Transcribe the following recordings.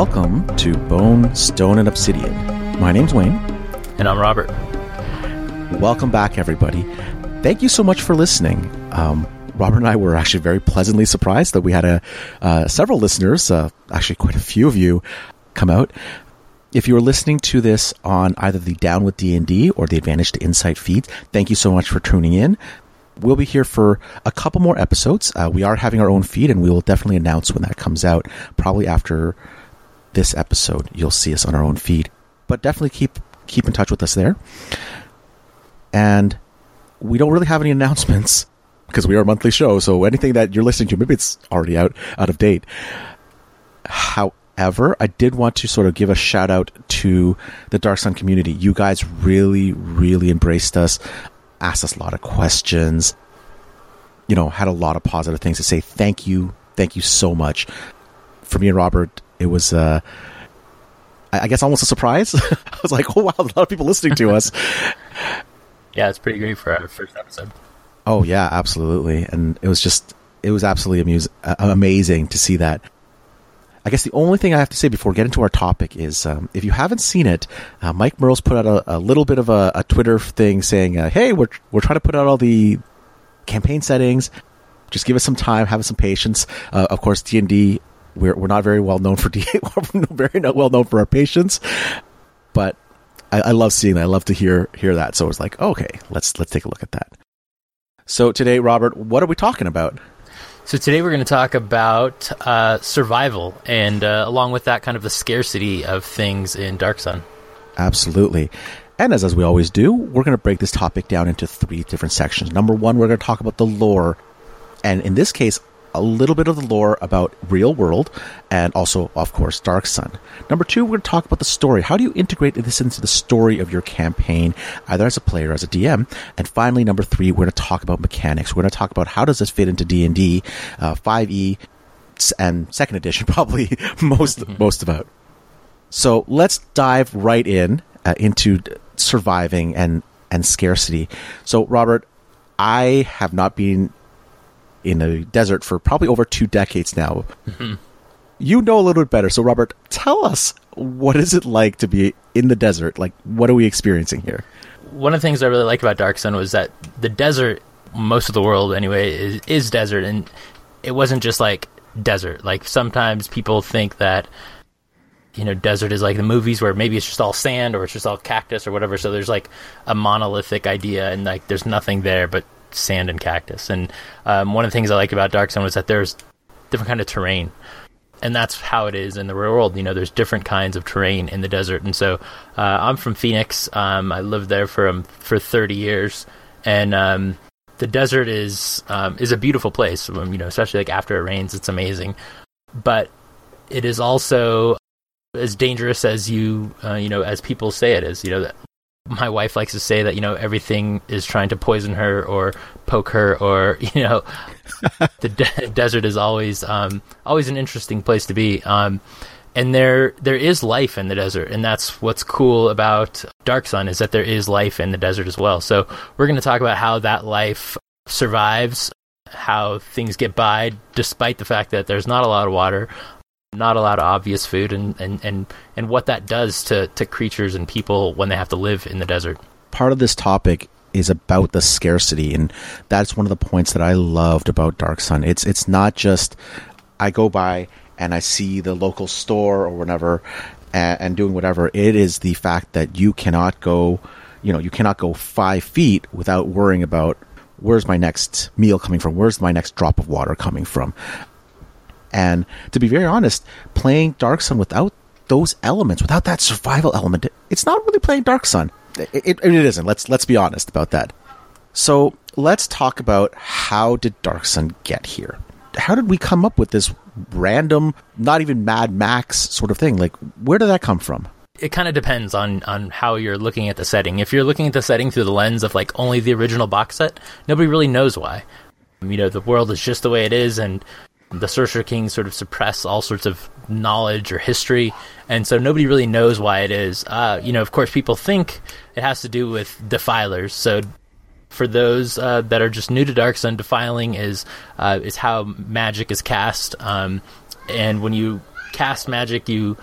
Welcome to Bone, Stone, and Obsidian. My name's Wayne. And I'm Robert. Welcome back, everybody. Thank you so much for listening. Um, Robert and I were actually very pleasantly surprised that we had a uh, several listeners, uh, actually quite a few of you, come out. If you are listening to this on either the Down with D&D or the Advantage to Insight feed, thank you so much for tuning in. We'll be here for a couple more episodes. Uh, we are having our own feed, and we will definitely announce when that comes out, probably after this episode. You'll see us on our own feed. But definitely keep keep in touch with us there. And we don't really have any announcements because we are a monthly show. So anything that you're listening to, maybe it's already out out of date. However, I did want to sort of give a shout out to the Dark Sun community. You guys really, really embraced us, asked us a lot of questions. You know, had a lot of positive things to say. Thank you, thank you so much. For me and Robert, it was. Uh, I guess almost a surprise. I was like, "Oh wow, a lot of people listening to us." yeah, it's pretty great for our first episode. Oh yeah, absolutely, and it was just it was absolutely amuse- uh, amazing to see that. I guess the only thing I have to say before we get into our topic is um, if you haven't seen it, uh, Mike Mearls put out a, a, little bit of a, a Twitter thing saying, uh, "Hey, we're we're trying to put out all the campaign settings. Just give us some time, have some patience." Uh, of course, D and D we're we're not very well known for D. we're very not well known for our patience, but I, I, love seeing that. I love to hear hear that. So it's like, okay, let's let's take a look at that. So today, Robert, what are we talking about? So today we're going to talk about uh, survival, and uh, along with that, kind of the scarcity of things in Dark Sun. Absolutely. And as, as we always do, we're going to break this topic down into three different sections. Number one, we're going to talk about the lore. And in this case, a little bit of the lore about real world and also of course dark sun. Number two we're going to talk about the story. How do you integrate this into the story of your campaign either as a player or as a dm and finally number three we're going to talk about mechanics. We're going to talk about how does this fit into d&d uh, 5e and second edition probably most most about. So let's dive right in uh, into surviving and and scarcity. So robert i have not been in a desert for probably over two decades now. You know a little bit better. So, Robert, tell us what is it like to be in the desert? Like, what are we experiencing here? One of the things I really liked about Dark Sun was that the desert, most of the world anyway, is, is desert, and it wasn't just like desert. Like sometimes people think that you know desert is like the movies where maybe it's just all sand or it's just all cactus or whatever. So there's like a monolithic idea, and like there's nothing there, but sand and cactus. And um, one of the things I like about Dark Sun was that there's different kind of terrain, and that's how it is in the real world. You know, there's different kinds of terrain in the desert. And so uh, I'm from Phoenix. Um, I lived there for um, for 30 years, and um, the desert is um, is a beautiful place. Um, you know, especially like after it rains, it's amazing. But it is also as dangerous as you uh, you know as people say it is. You know, my wife likes to say that you know everything is trying to poison her or poke her or you know the de- desert is always um, always an interesting place to be. Um, and there there is life in the desert and that's what's cool about dark sun is that there is life in the desert as well. So we're going to talk about how that life survives how things get by despite the fact that there's not a lot of water not a lot of obvious food and, and, and, and what that does to, to creatures and people when they have to live in the desert. Part of this topic is about the scarcity and that's one of the points that I loved about Dark Sun. It's it's not just I go by and I see the local store or whatever and, and doing whatever. It is the fact that you cannot go you know, you cannot go five feet without worrying about where's my next meal coming from? Where's my next drop of water coming from? And to be very honest, playing Dark Sun without those elements, without that survival element, it's not really playing Dark Sun. It, it, it isn't. Let's let's be honest about that. So let's talk about how did Dark Sun get here? How did we come up with this random, not even Mad Max sort of thing? Like, where did that come from? it kind of depends on on how you're looking at the setting. If you're looking at the setting through the lens of like only the original box set, nobody really knows why. You know, the world is just the way it is, and the Sorcerer Kings sort of suppress all sorts of knowledge or history, and so nobody really knows why it is. Uh, you know, of course, people think it has to do with defilers. So, for those uh, that are just new to Dark Sun, defiling is uh, is how magic is cast, um, and when you cast magic, you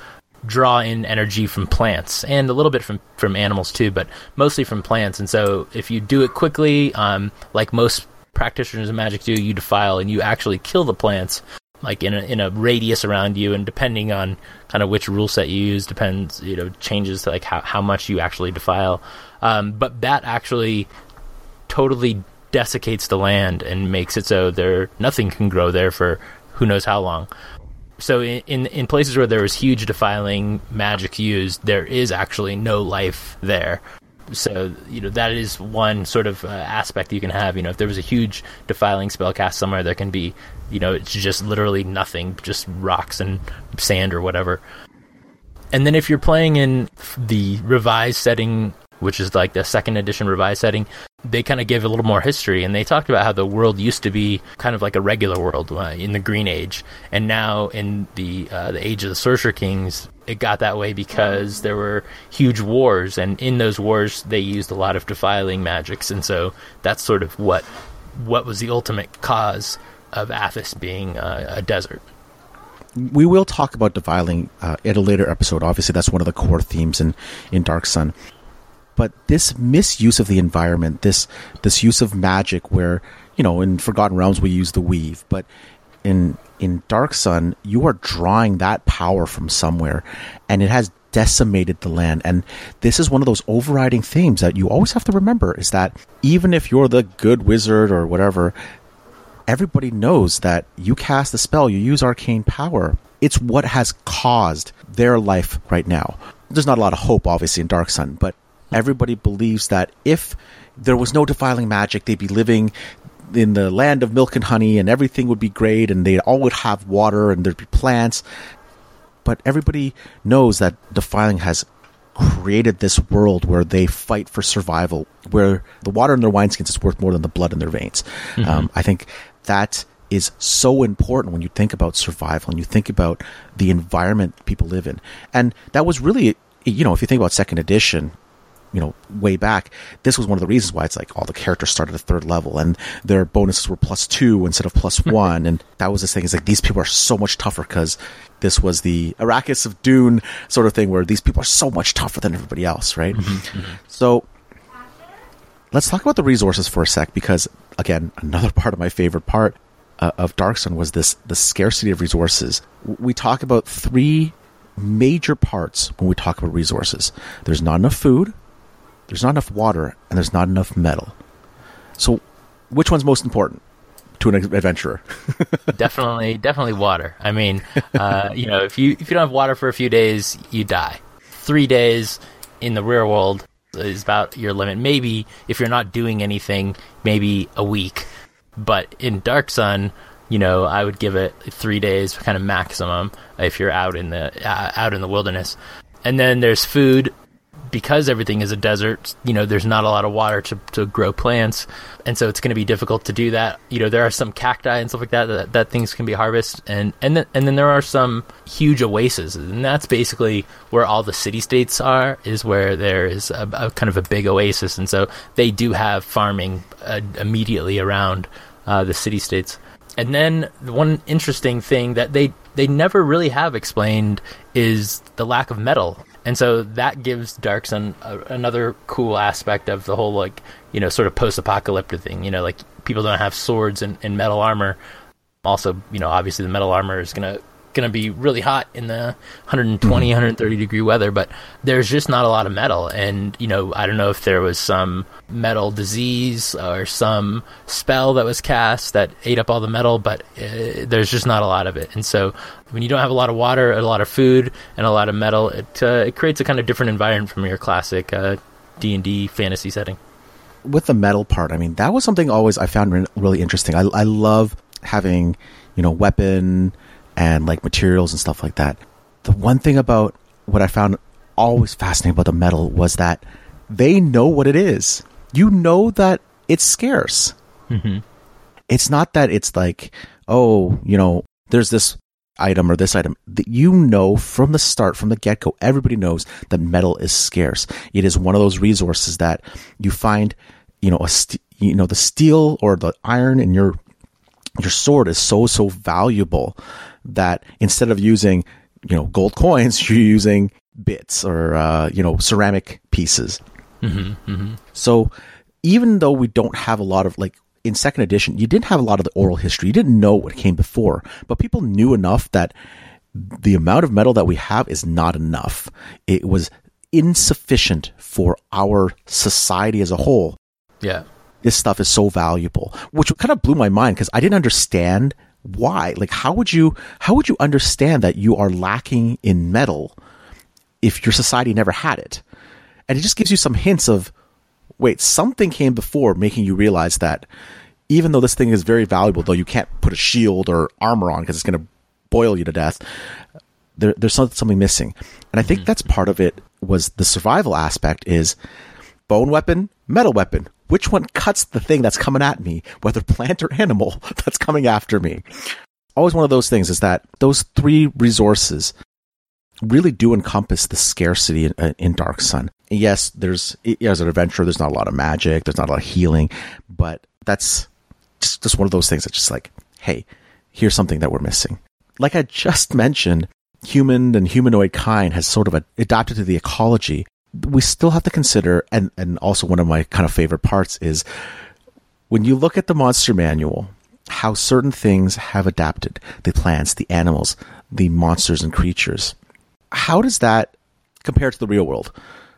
draw in energy from plants and a little bit from from animals too, but mostly from plants. And so if you do it quickly, um, like most practitioners of magic do, you defile and you actually kill the plants like in a in a radius around you and depending on kind of which rule set you use depends you know changes to like how, how much you actually defile. Um, but that actually totally desiccates the land and makes it so there nothing can grow there for who knows how long. So in, in, in places where there is huge defiling magic used there is actually no life there so you know that is one sort of uh, aspect you can have you know if there was a huge defiling spell cast somewhere there can be you know it's just literally nothing just rocks and sand or whatever. And then if you're playing in the revised setting which is like the second edition revised setting they kind of gave a little more history and they talked about how the world used to be kind of like a regular world uh, in the green age. And now in the uh, the age of the sorcerer kings it got that way because there were huge wars and in those wars they used a lot of defiling magics. And so that's sort of what what was the ultimate cause of Athas being uh, a desert. We will talk about defiling uh, in a later episode. Obviously, that's one of the core themes in, in Dark Sun but this misuse of the environment, this this use of magic, where you know in Forgotten Realms we use the weave, but in in Dark Sun you are drawing that power from somewhere, and it has decimated the land. And this is one of those overriding themes that you always have to remember: is that even if you're the good wizard or whatever, everybody knows that you cast the spell, you use arcane power. It's what has caused their life right now. There's not a lot of hope, obviously, in Dark Sun, but everybody believes that if there was no defiling magic, they'd be living in the land of milk and honey and everything would be great and they all would have water and there'd be plants. But everybody knows that defiling has created this world where they fight for survival, where the water in their wineskins is worth more than the blood in their veins. Mm-hmm. Um, I think that is so important when you think about survival and you think about the environment people live in. And that was really, you know, if you think about second edition, you know way back this was one of the reasons why it's like all the characters started at third level and their bonuses were plus two instead of plus one. And that was this thing is like these people are so much tougher because this was the arrakis of dune sort of thing where these people are so much tougher than everybody else right? Mm-hmm, mm-hmm. so let's talk about the resources for a sec because again another part of my favorite part uh, of dark sun was this the scarcity of resources. We talk about three major parts when we talk about resources. There's not enough food there's not enough water, and there's not enough metal. So, which one's most important to an adventurer? definitely, definitely water. I mean, uh, you know, if you if you don't have water for a few days, you die. Three days in the real world is about your limit. Maybe if you're not doing anything, maybe a week. But in Dark Sun, you know, I would give it three days, kind of maximum, if you're out in the uh, out in the wilderness. And then there's food because everything is a desert, you know, there's not a lot of water to, to grow plants. And so it's going to be difficult to do that. You know, there are some cacti and stuff like that that, that things can be harvested. And, and, then, and then there are some huge oases. And that's basically where all the city states are, is where there is a, a kind of a big oasis. And so they do have farming uh, immediately around uh, the city states. And then one interesting thing that they they never really have explained is the lack of metal and so that gives Dark Sun a, another cool aspect of the whole like you know sort of post-apocalyptic thing. You know, like people don't have swords and, and metal armor. Also, you know, obviously the metal armor is gonna going to be really hot in the 120, mm-hmm. 130 degree weather, but there's just not a lot of metal. And, you know, I don't know if there was some metal disease or some spell that was cast that ate up all the metal, but uh, there's just not a lot of it. And so when you don't have a lot of water, a lot of food, and a lot of metal, it, uh, it creates a kind of different environment from your classic uh, D&D fantasy setting. With the metal part, I mean, that was something always I found re- really interesting. I, I love having, you know, weapon and like materials and stuff like that. The one thing about what I found always fascinating about the metal was that they know what it is. You know that it's scarce. Mm-hmm. It's not that it's like, oh, you know, there's this item or this item that you know from the start, from the get go, everybody knows that metal is scarce. It is one of those resources that you find, you know, a st- you know, the steel or the iron in your your sword is so so valuable that instead of using you know gold coins, you're using bits or uh, you know ceramic pieces. Mm-hmm, mm-hmm. So even though we don't have a lot of like in second edition, you didn't have a lot of the oral history. You didn't know what came before, but people knew enough that the amount of metal that we have is not enough. It was insufficient for our society as a whole. Yeah. This stuff is so valuable, which kind of blew my mind because I didn't understand why. Like, how would you, how would you understand that you are lacking in metal if your society never had it? And it just gives you some hints of, wait, something came before making you realize that even though this thing is very valuable, though you can't put a shield or armor on because it's going to boil you to death, there, there's something missing. And I think mm-hmm. that's part of it was the survival aspect is bone weapon, metal weapon. Which one cuts the thing that's coming at me, whether plant or animal that's coming after me? Always one of those things is that those three resources really do encompass the scarcity in, uh, in Dark Sun. Yes, there's as an adventurer, there's not a lot of magic, there's not a lot of healing, but that's just, just one of those things that's just like, hey, here's something that we're missing. Like I just mentioned, human and humanoid kind has sort of adapted to the ecology. We still have to consider, and, and also one of my kind of favorite parts is when you look at the monster manual, how certain things have adapted the plants, the animals, the monsters and creatures. How does that compare to the real world,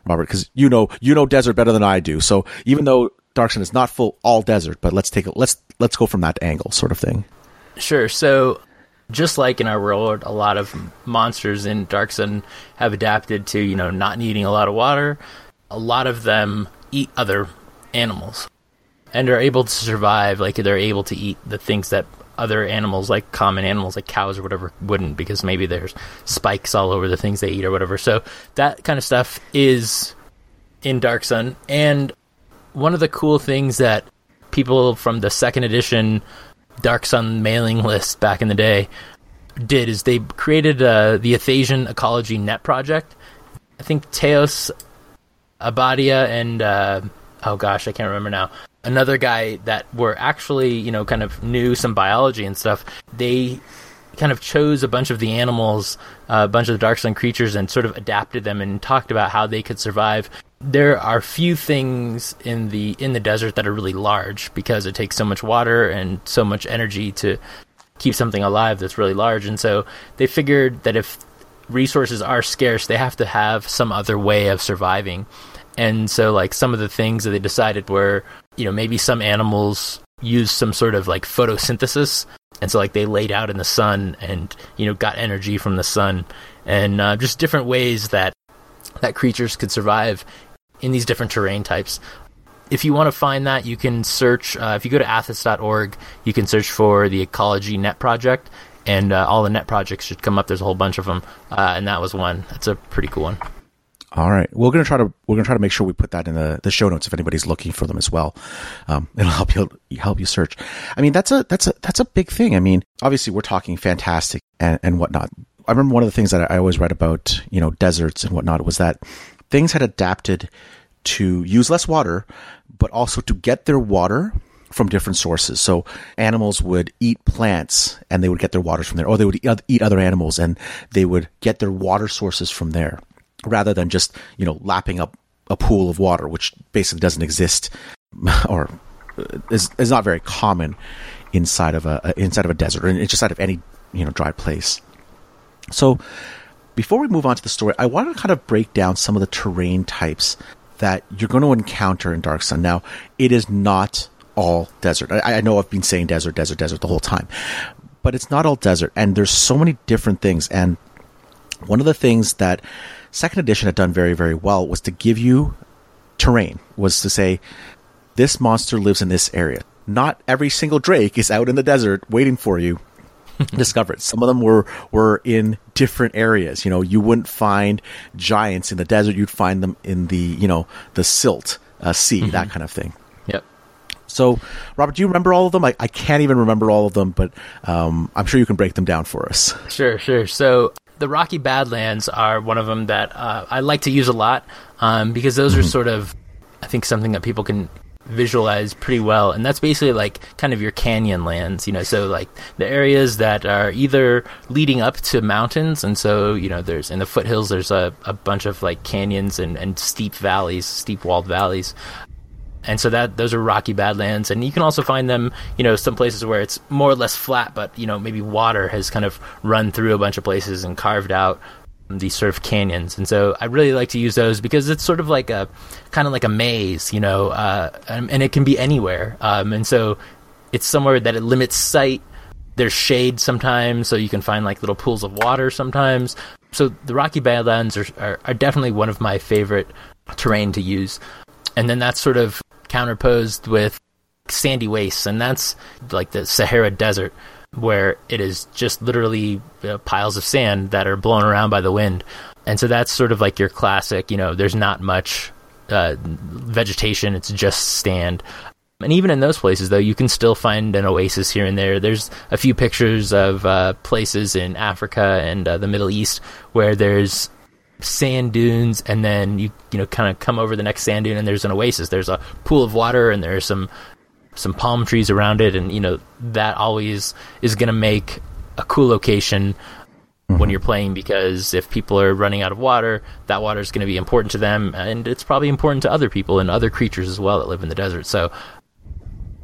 Robert? Because you know you know desert better than I do. So even though Dark Sun is not full all desert, but let's take let's let's go from that angle, sort of thing. Sure. So just like in our world, a lot of monsters in Dark Sun have adapted to you know not needing a lot of water. A lot of them eat other animals and are able to survive. Like they're able to eat the things that other animals, like common animals, like cows or whatever, wouldn't because maybe there's spikes all over the things they eat or whatever. So that kind of stuff is in Dark Sun. And one of the cool things that people from the second edition Dark Sun mailing list back in the day did is they created uh, the Athasian Ecology Net Project. I think Teos Abadia and uh, oh gosh, I can't remember now another guy that were actually, you know, kind of knew some biology and stuff, they kind of chose a bunch of the animals, uh, a bunch of the dark sun creatures, and sort of adapted them and talked about how they could survive. There are few things in the in the desert that are really large because it takes so much water and so much energy to keep something alive that's really large. And so they figured that if resources are scarce, they have to have some other way of surviving. And so, like, some of the things that they decided were, you know, maybe some animals use some sort of like photosynthesis. And so, like, they laid out in the sun and, you know, got energy from the sun and uh, just different ways that that creatures could survive in these different terrain types. If you want to find that, you can search. Uh, if you go to athas.org, you can search for the Ecology Net Project, and uh, all the net projects should come up. There's a whole bunch of them, uh, and that was one. That's a pretty cool one. All right, we're gonna try to we're gonna try to make sure we put that in the, the show notes if anybody's looking for them as well. Um, it'll help you help you search. I mean, that's a that's a that's a big thing. I mean, obviously we're talking fantastic and, and whatnot. I remember one of the things that I always read about you know deserts and whatnot was that things had adapted to use less water, but also to get their water from different sources. So animals would eat plants and they would get their waters from there, or they would eat other animals and they would get their water sources from there rather than just you know lapping up a pool of water, which basically doesn't exist or uh, is is not very common inside of a inside of a desert just inside of any you know dry place. So before we move on to the story, I want to kind of break down some of the terrain types that you're going to encounter in Dark Sun. Now, it is not all desert. I, I know I've been saying desert, desert, desert the whole time, but it's not all desert, and there's so many different things. And one of the things that Second edition had done very, very well was to give you terrain, was to say, this monster lives in this area. Not every single Drake is out in the desert waiting for you. discover it. Some of them were were in different areas. You know, you wouldn't find giants in the desert. You'd find them in the you know the silt uh, sea, mm-hmm. that kind of thing. Yep. So, Robert, do you remember all of them? I, I can't even remember all of them, but um, I'm sure you can break them down for us. Sure, sure. So, the Rocky Badlands are one of them that uh, I like to use a lot um, because those are mm-hmm. sort of, I think, something that people can visualize pretty well and that's basically like kind of your canyon lands you know? So like the areas that are either leading up to mountains and so you know there's in the foothills there's a, a bunch of like canyons and, and steep valleys steep walled valleys. And so that those are rocky badlands and you can also find them you know some places where it's more or less flat but you know maybe water has kind of run through a bunch of places and carved out these sort of canyons, and so I really like to use those because it's sort of like a kind of like a maze, you know, uh, and, and, it can be anywhere, um, and so it's somewhere that it limits sight. There's shade sometimes, so you can find like little pools of water sometimes. So the Rocky Badlands are, are, are definitely one of my favorite terrain to use, and then that's sort of counterposed with sandy wastes, and that's like the Sahara Desert where it is just literally uh, piles of sand that are blown around by the wind. And so that's sort of like your classic, you know, there's not much uh, vegetation, it's just sand. And even in those places, though, you can still find an oasis here and there. There's a few pictures of uh, places in Africa and uh, the Middle East where there's sand dunes, and then you you know kind of come over the next sand dune, and there's an oasis. There's a pool of water, and there's some some palm trees around it, and you know that always is going to make a cool location mm-hmm. when you're playing because if people are running out of water, that water is going to be important to them, and it's probably important to other people and other creatures as well that live in the desert. So,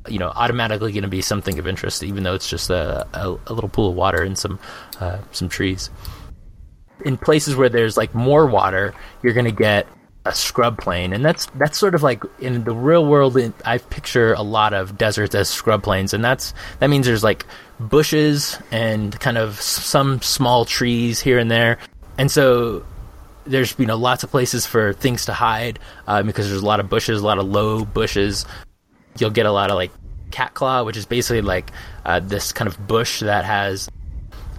you know, automatically going to be something of interest, even though it's just a, a, a little pool of water and some uh, some trees. In places where there's like more water, you're going to get a scrub plain, and that's that's sort of like in the real world. I picture a lot of deserts as scrub plains, and that's that means there's like bushes and kind of some small trees here and there, and so there's you know lots of places for things to hide uh, because there's a lot of bushes, a lot of low bushes. You'll get a lot of like cat claw, which is basically like uh, this kind of bush that has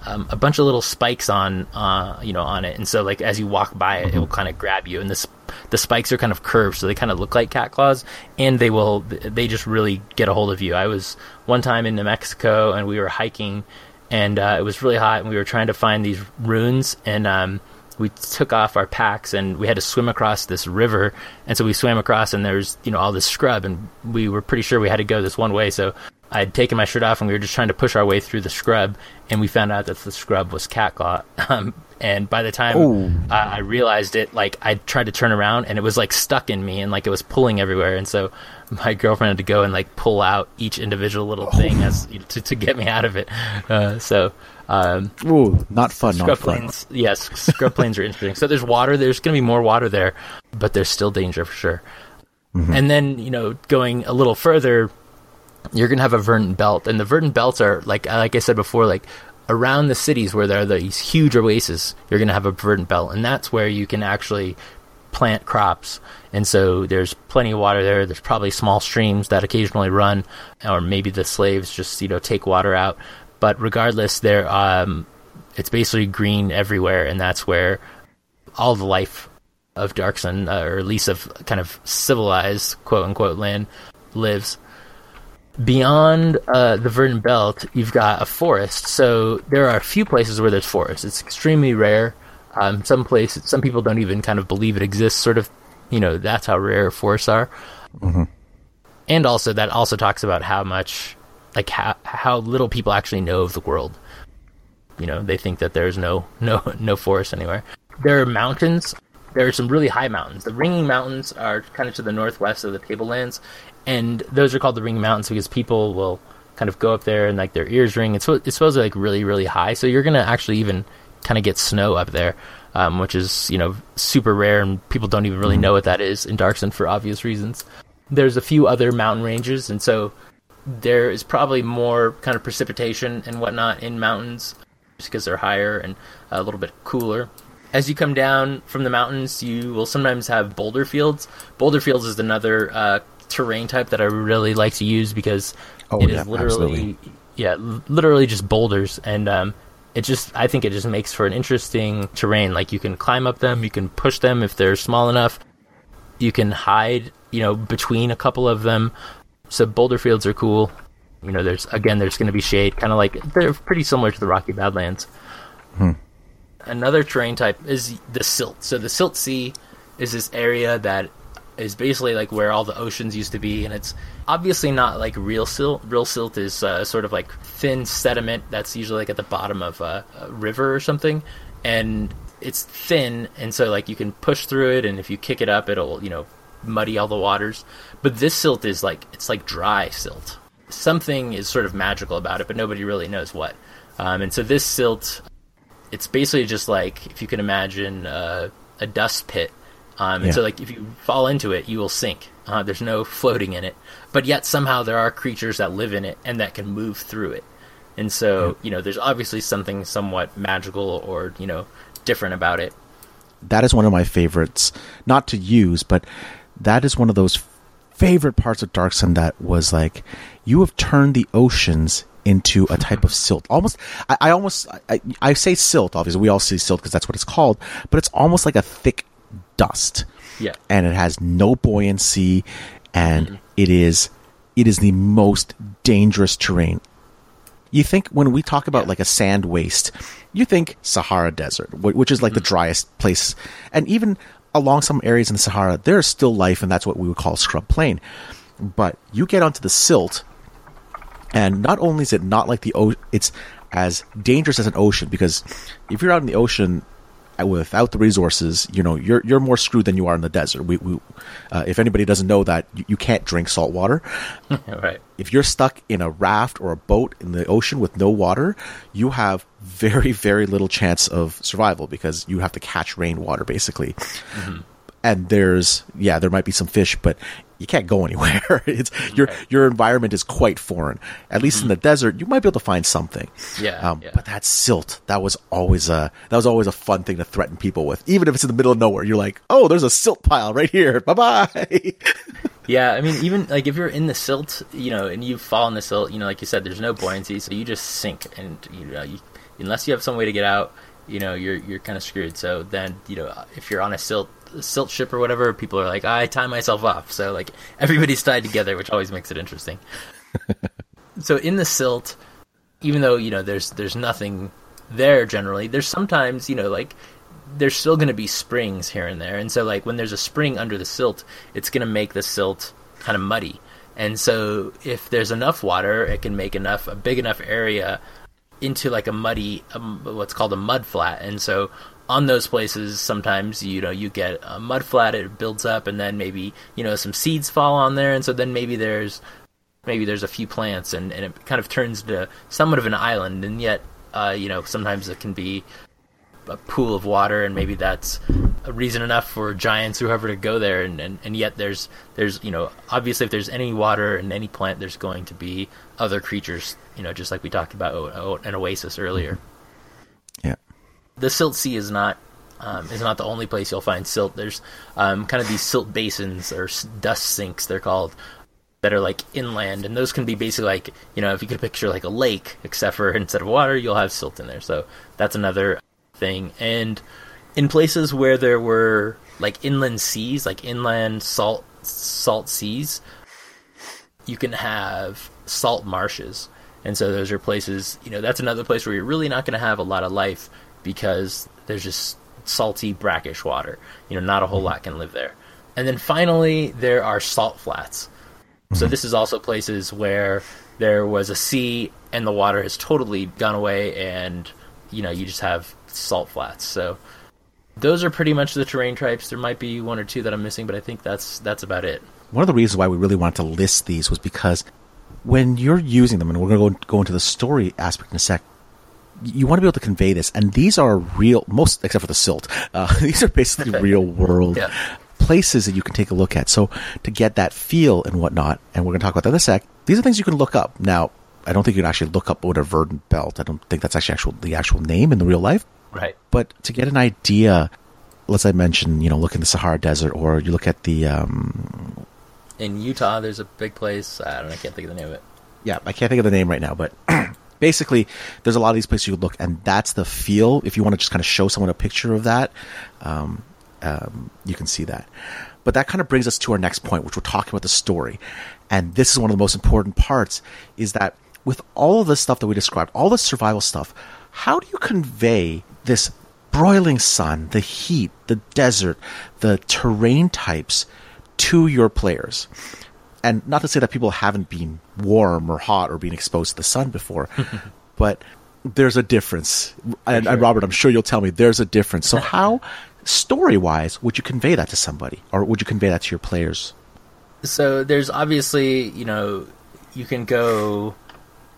um, a bunch of little spikes on, uh, you know, on it, and so like as you walk by it, it will kind of grab you, and this the spikes are kind of curved, so they kind of look like cat claws, and they will they just really get a hold of you. I was one time in New Mexico, and we were hiking, and uh, it was really hot, and we were trying to find these runes, and um, we took off our packs and we had to swim across this river and so we swam across and there's you know all this scrub and we were pretty sure we had to go this one way so I'd taken my shirt off and we were just trying to push our way through the scrub, and we found out that the scrub was catclaw. Um, and by the time uh, I realized it, like I tried to turn around and it was like stuck in me and like it was pulling everywhere. And so my girlfriend had to go and like pull out each individual little thing as to, to get me out of it. Uh, so. Um, Ooh, not fun. Scrub not fun. yes, scrub plains are interesting. So there's water. There's going to be more water there, but there's still danger for sure. Mm-hmm. And then you know, going a little further, you're gonna have a verdant belt, and the verdant belts are like like I said before, like around the cities where there are these huge oases. You're gonna have a verdant belt, and that's where you can actually plant crops. And so there's plenty of water there. There's probably small streams that occasionally run, or maybe the slaves just you know take water out. But regardless, there um, it's basically green everywhere, and that's where all the life of Dark Sun, uh, or at least of kind of civilized quote unquote land, lives beyond uh, the verdant belt, you've got a forest. So there are a few places where there's forest. It's extremely rare. Um, some places, some people don't even kind of believe it exists. Sort of, you know, that's how rare forests are. Mm-hmm. And also, that also talks about how much, like how how little people actually know of the world. You know, they think that there's no no no forest anywhere. There are mountains. There are some really high mountains. The Ringing Mountains are kind of to the northwest of the Tablelands, and those are called the Ringing mountains because people will kind of go up there and like their ears ring. It's it's supposed to be like really really high, so you're gonna actually even kind of get snow up there, um, which is you know super rare and people don't even really mm-hmm. know what that is in Dark Sun for obvious reasons. There's a few other mountain ranges, and so there is probably more kind of precipitation and whatnot in mountains just because they're higher and a little bit cooler. As you come down from the mountains, you will sometimes have boulder fields. Boulder fields is another uh, terrain type that I really like to use because oh, it yeah, is literally absolutely. yeah, literally just boulders and um, it just I think it just makes for an interesting terrain. Like you can climb up them, you can push them if they're small enough. You can hide, you know, between a couple of them. So boulder fields are cool. You know, there's again, there's going to be shade, kind of like they're pretty similar to the Rocky Badlands. Hmm. Another terrain type is the silt. So the silt sea is this area that is basically like where all the oceans used to be, and it's obviously not like real silt. Real silt is uh, sort of like thin sediment that's usually like at the bottom of a, a river or something, and it's thin, and so like you can push through it, and if you kick it up, it'll you know muddy all the waters. But this silt is like it's like dry silt. Something is sort of magical about it, but nobody really knows what. Um, and so this silt, it's basically just like if you can imagine uh, a dust pit um, and Yeah. so, like, if you fall into it, you will sink. Uh, there's no floating in it, but yet somehow there are creatures that live in it and that can move through it. And so, you know, there's obviously something somewhat magical or you know different about it. that is one of my favorites. Not to use, but that is one of those favorite parts of Dark Sun that was like you have turned the oceans into a type of silt. Almost, I, I almost, I, I say silt. Obviously, we all see silt because that's what it's called. But it's almost like a thick dust, Yeah. and it has no buoyancy, and mm-hmm. it is, it is the most dangerous terrain. You think when we talk about like a sand waste, you think Sahara Desert, which is like the mm-hmm. driest place, and even along some areas in the Sahara, there is still life, and that's what we would call scrub plain. But you get onto the silt, and not only is it not like the ocean, it's as dangerous as an ocean because if you're out in the ocean uh, without the resources, you know you're you're more screwed than you are in the desert. We, we uh, if anybody doesn't know that, you, you can't drink salt water right. if you're stuck in a raft or a boat in the ocean with no water, you have very, very little chance of survival because you have to catch rainwater basically. And there's yeah, there might be some fish, but you can't go anywhere. it's your your environment is quite foreign. At least in the desert, you might be able to find something. Yeah, Um, yeah. But that silt, that was always a that was always a fun thing to threaten people with. Even if it's in the middle of nowhere, you're like, oh, there's a silt pile right here. Bye bye. Yeah, I mean, even like if you're in the silt, you know, and you fall in the silt, you know, like you said, there's no buoyancy, so you just sink, and you know, you, unless you have some way to get out, you know, you're you're kind of screwed. So then, you know, if you're on a silt silt ship or whatever, people are like, I tie myself off. So like everybody's tied together, which always makes it interesting. so in the silt, even though you know there's there's nothing there generally, there's sometimes you know like there's still going to be springs here and there, and so like when there's a spring under the silt, it's going to make the silt kind of muddy. And so if there's enough water, it can make enough a big enough area into like a muddy um, what's called a mud flat. And so on those places sometimes you know you get a mud flat it builds up and then maybe you know some seeds fall on there and so then maybe there's maybe there's a few plants and, and it kind of turns into somewhat of an island and yet uh, you know sometimes it can be a pool of water and maybe that's a reason enough for giants whoever to go there and, and, and yet there's there's you know obviously if there's any water and any plant there's going to be other creatures you know just like we talked about o- o- an oasis earlier yeah. The silt sea is not um, is not the only place you'll find silt. There's um, kind of these silt basins or dust sinks they're called that are like inland, and those can be basically like you know if you could picture like a lake, except for instead of water you'll have silt in there. So that's another thing. And in places where there were like inland seas, like inland salt salt seas, you can have salt marshes. And so those are places, you know, that's another place where you're really not going to have a lot of life because there's just salty, brackish water. You know, not a whole lot can live there. And then finally, there are salt flats. So mm-hmm. this is also places where there was a sea and the water has totally gone away and, you know, you just have salt flats. So those are pretty much the terrain types. There might be one or two that I'm missing, but I think that's that's about it. one of the reasons why we really wanted to list these was because when you're using them, and we're going to go into the story aspect in a sec, you want to be able to convey this. And these are real, most except for the silt. Uh, these are basically real world Yeah. places that you can take a look at. So to get that feel and whatnot, and we're going to talk about that in a sec. These are things you can look up. Now, I don't think you can actually look up what a verdant belt. I don't think that's actually actual the actual name in the real life. Right. But to get an idea, let's I mention, you know, look in the Sahara Desert, or you look at the um, In Utah, there's a big place. I don't know. I can't think of the name of it. yeah, I can't think of the name right now, but basically, there's a lot of these places you could look, and that's the feel. If you want to just kind of show someone a picture of that, um, um, you can see that. But that kind of brings us to our next point, which we're talking about the story, and this is one of the most important parts: is that with all of the stuff that we described, all the survival stuff, how do you convey this broiling sun, the heat, the desert, the terrain types to your players. And not to say that people haven't been warm or hot or been exposed to the sun before, but there's a difference. And, sure. and Robert, I'm sure you'll tell me there's a difference. So how story wise would you convey that to somebody or would you convey that to your players? So there's obviously, you know, you can go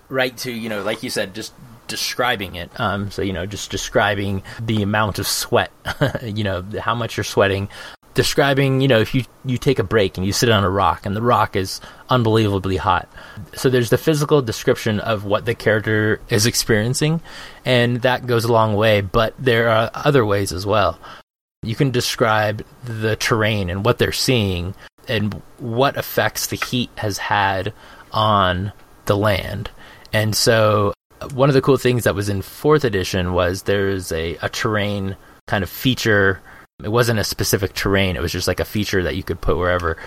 right to, you know, like you said, just describing it. Um, so, you know, just describing the amount of sweat, you know, how much you're sweating. Describing, you know, if you, you take a break and you sit on a rock and the rock is unbelievably hot. So there's the physical description of what the character is experiencing, and that goes a long way, but there are other ways as well. You can describe the terrain and what they're seeing and what effects the heat has had on the land. And so one of the cool things that was in fourth edition was there's a, a terrain kind of feature. It wasn't a specific terrain, it was just like a feature that you could put wherever.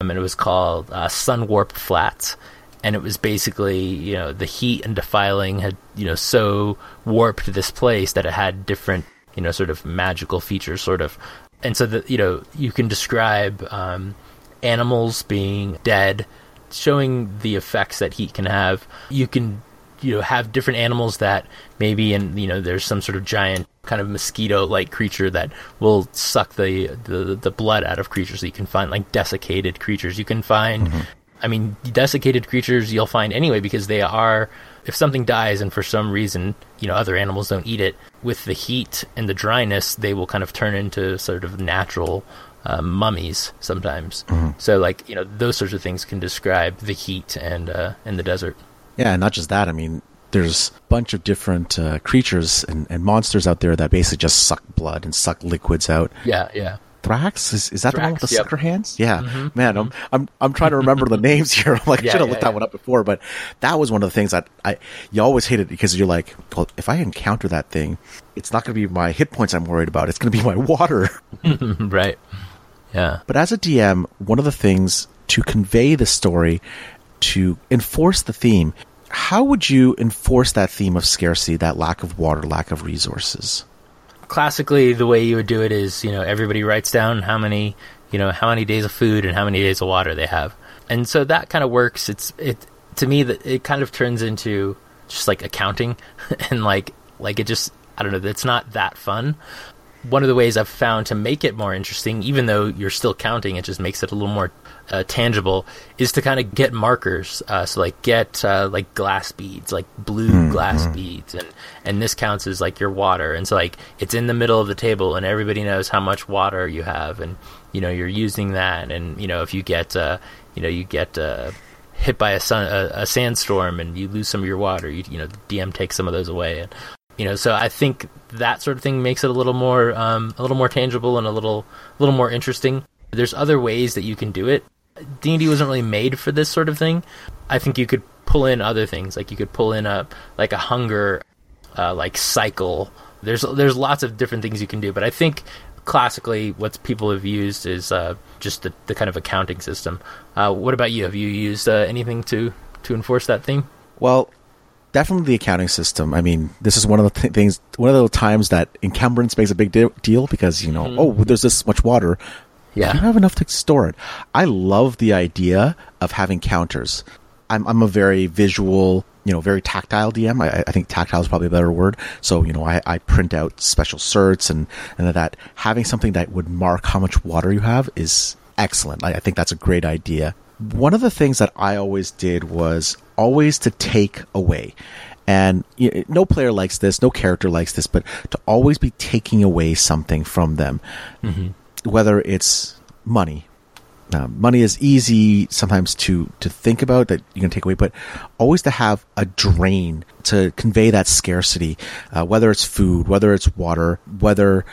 Um, and it was called uh, Sun Warped Flats. And it was basically, you know, the heat and defiling had, you know, so warped this place that it had different, you know, sort of magical features, sort of. And so that, you know, you can describe um, animals being dead, showing the effects that heat can have. You can you know have different animals that maybe and you know there's some sort of giant kind of mosquito like creature that will suck the, the the blood out of creatures so you can find like desiccated creatures you can find mm-hmm. i mean desiccated creatures you'll find anyway because they are if something dies and for some reason you know other animals don't eat it with the heat and the dryness they will kind of turn into sort of natural uh, mummies sometimes mm-hmm. so like you know those sorts of things can describe the heat and uh, and the desert yeah, and not just that. I mean, there's a bunch of different uh, creatures and, and, monsters out there that basically just suck blood and suck liquids out. Yeah, yeah. Thrax is, is that Thrax, the one with the yep. sucker hands? Yeah, mm-hmm, man, mm-hmm. I'm I'm I'm trying to remember the names here. I'm like, Yeah, I should have yeah, looked that one up before, but that was one of the things that I you always hate it because you're like, well, if I encounter that thing, it's not going to be my hit points I'm worried about. It's going to be my water. right. Yeah. But as a DM, one of the things to convey the story, to enforce the theme, how would you enforce that theme of scarcity, that lack of water, lack of resources? Classically, the way you would do it is, you know, everybody writes down how many, you know, how many days of food and how many days of water they have, and so that kind of works. It's it to me that it kind of turns into just like accounting, and like like it just I don't know. It's not that fun. One of the ways I've found to make it more interesting, even though you're still counting, it just makes it a little more uh, tangible is to kind of get markers. Uh, so like get uh, like glass beads, like blue Mm-hmm. glass beads, and and this counts as like your water. And so like it's in the middle of the table, and everybody knows how much water you have, and you know you're using that. And you know if you get uh, you know you get uh, hit by a sun a, a sandstorm and you lose some of your water, you you know the DM takes some of those away. And you know so I think that sort of thing makes it a little more um, a little more tangible and a little a little more interesting. There's other ways that you can do it. D&D wasn't really made for this sort of thing. I think you could pull in other things, like you could pull in a like a hunger, uh, like cycle. There's there's lots of different things you can do, but I think classically what people have used is uh, just the, the kind of accounting system. Uh, what about you? Have you used uh, anything to to enforce that theme? Well, definitely the accounting system. I mean, this is one of the th- things, one of the times that encumbrance makes a big de- deal because you know, oh, there's this much water. Do you Yeah, have enough to store it? I love the idea of having counters. I'm I'm a very visual, you know, very tactile DM. I, I think tactile is probably a better word. So you know, I, I print out special certs and and that having something that would mark how much water you have is excellent. I, I think that's a great idea. One of the things that I always did was always to take away. And you know, no player likes this, no character likes this, but to always be taking away something from them mm-hmm. Whether it's money. Um, money is easy sometimes to to think about that you can take away, but always to have a drain to convey that scarcity, uh, whether it's food, whether it's water, whether,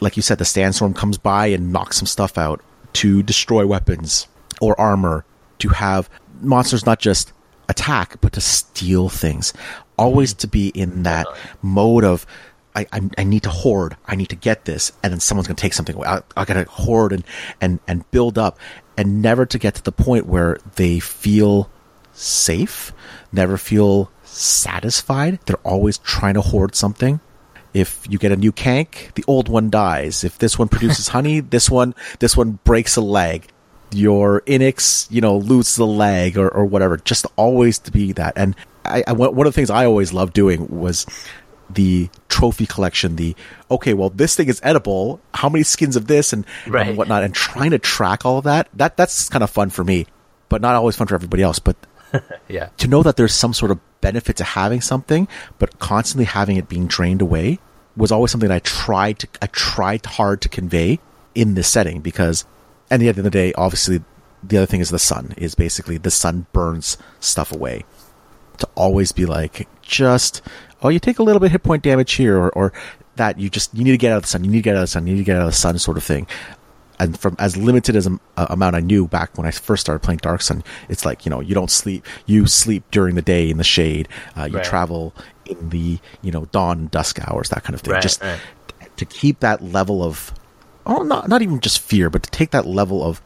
like you said, the sandstorm comes by and knocks some stuff out to destroy weapons or armor, to have monsters not just attack but to steal things, always to be in that mode of I, I, I need to hoard. I need to get this, and then someone's going to take something away. I, I got to hoard and, and, and build up, and never to get to the point where they feel safe, never feel satisfied. They're always trying to hoard something. If you get a new kank, the old one dies. If this one produces honey, this one this one breaks a leg. your Inix, you know, loses the leg or, or whatever. Just always to be that. And I, I, one of the things I always loved doing was the trophy collection. The okay, well, this thing is edible. How many skins of this and, Right. and whatnot, and trying to track all of that. That that's kind of fun for me, but not always fun for everybody else. But Yeah. to know that there's some sort of benefit to having something, but constantly having it being drained away was always something that I tried to I tried hard to convey in this setting because at the end of the day, obviously the other thing is the sun is basically the sun burns stuff away. To always be like just oh you take a little bit hit point damage here or, or that you just you need to get out of the sun, you need to get out of the sun, you need to get out of the sun sort of thing and from as limited as a, a amount I knew back when I first started playing Dark Sun, it's like you know you don't sleep, you sleep during the day in the shade, uh, you Right. travel in the you know dawn dusk hours, that kind of thing. Right, just right. to keep that level of oh not not even just fear, but to take that level of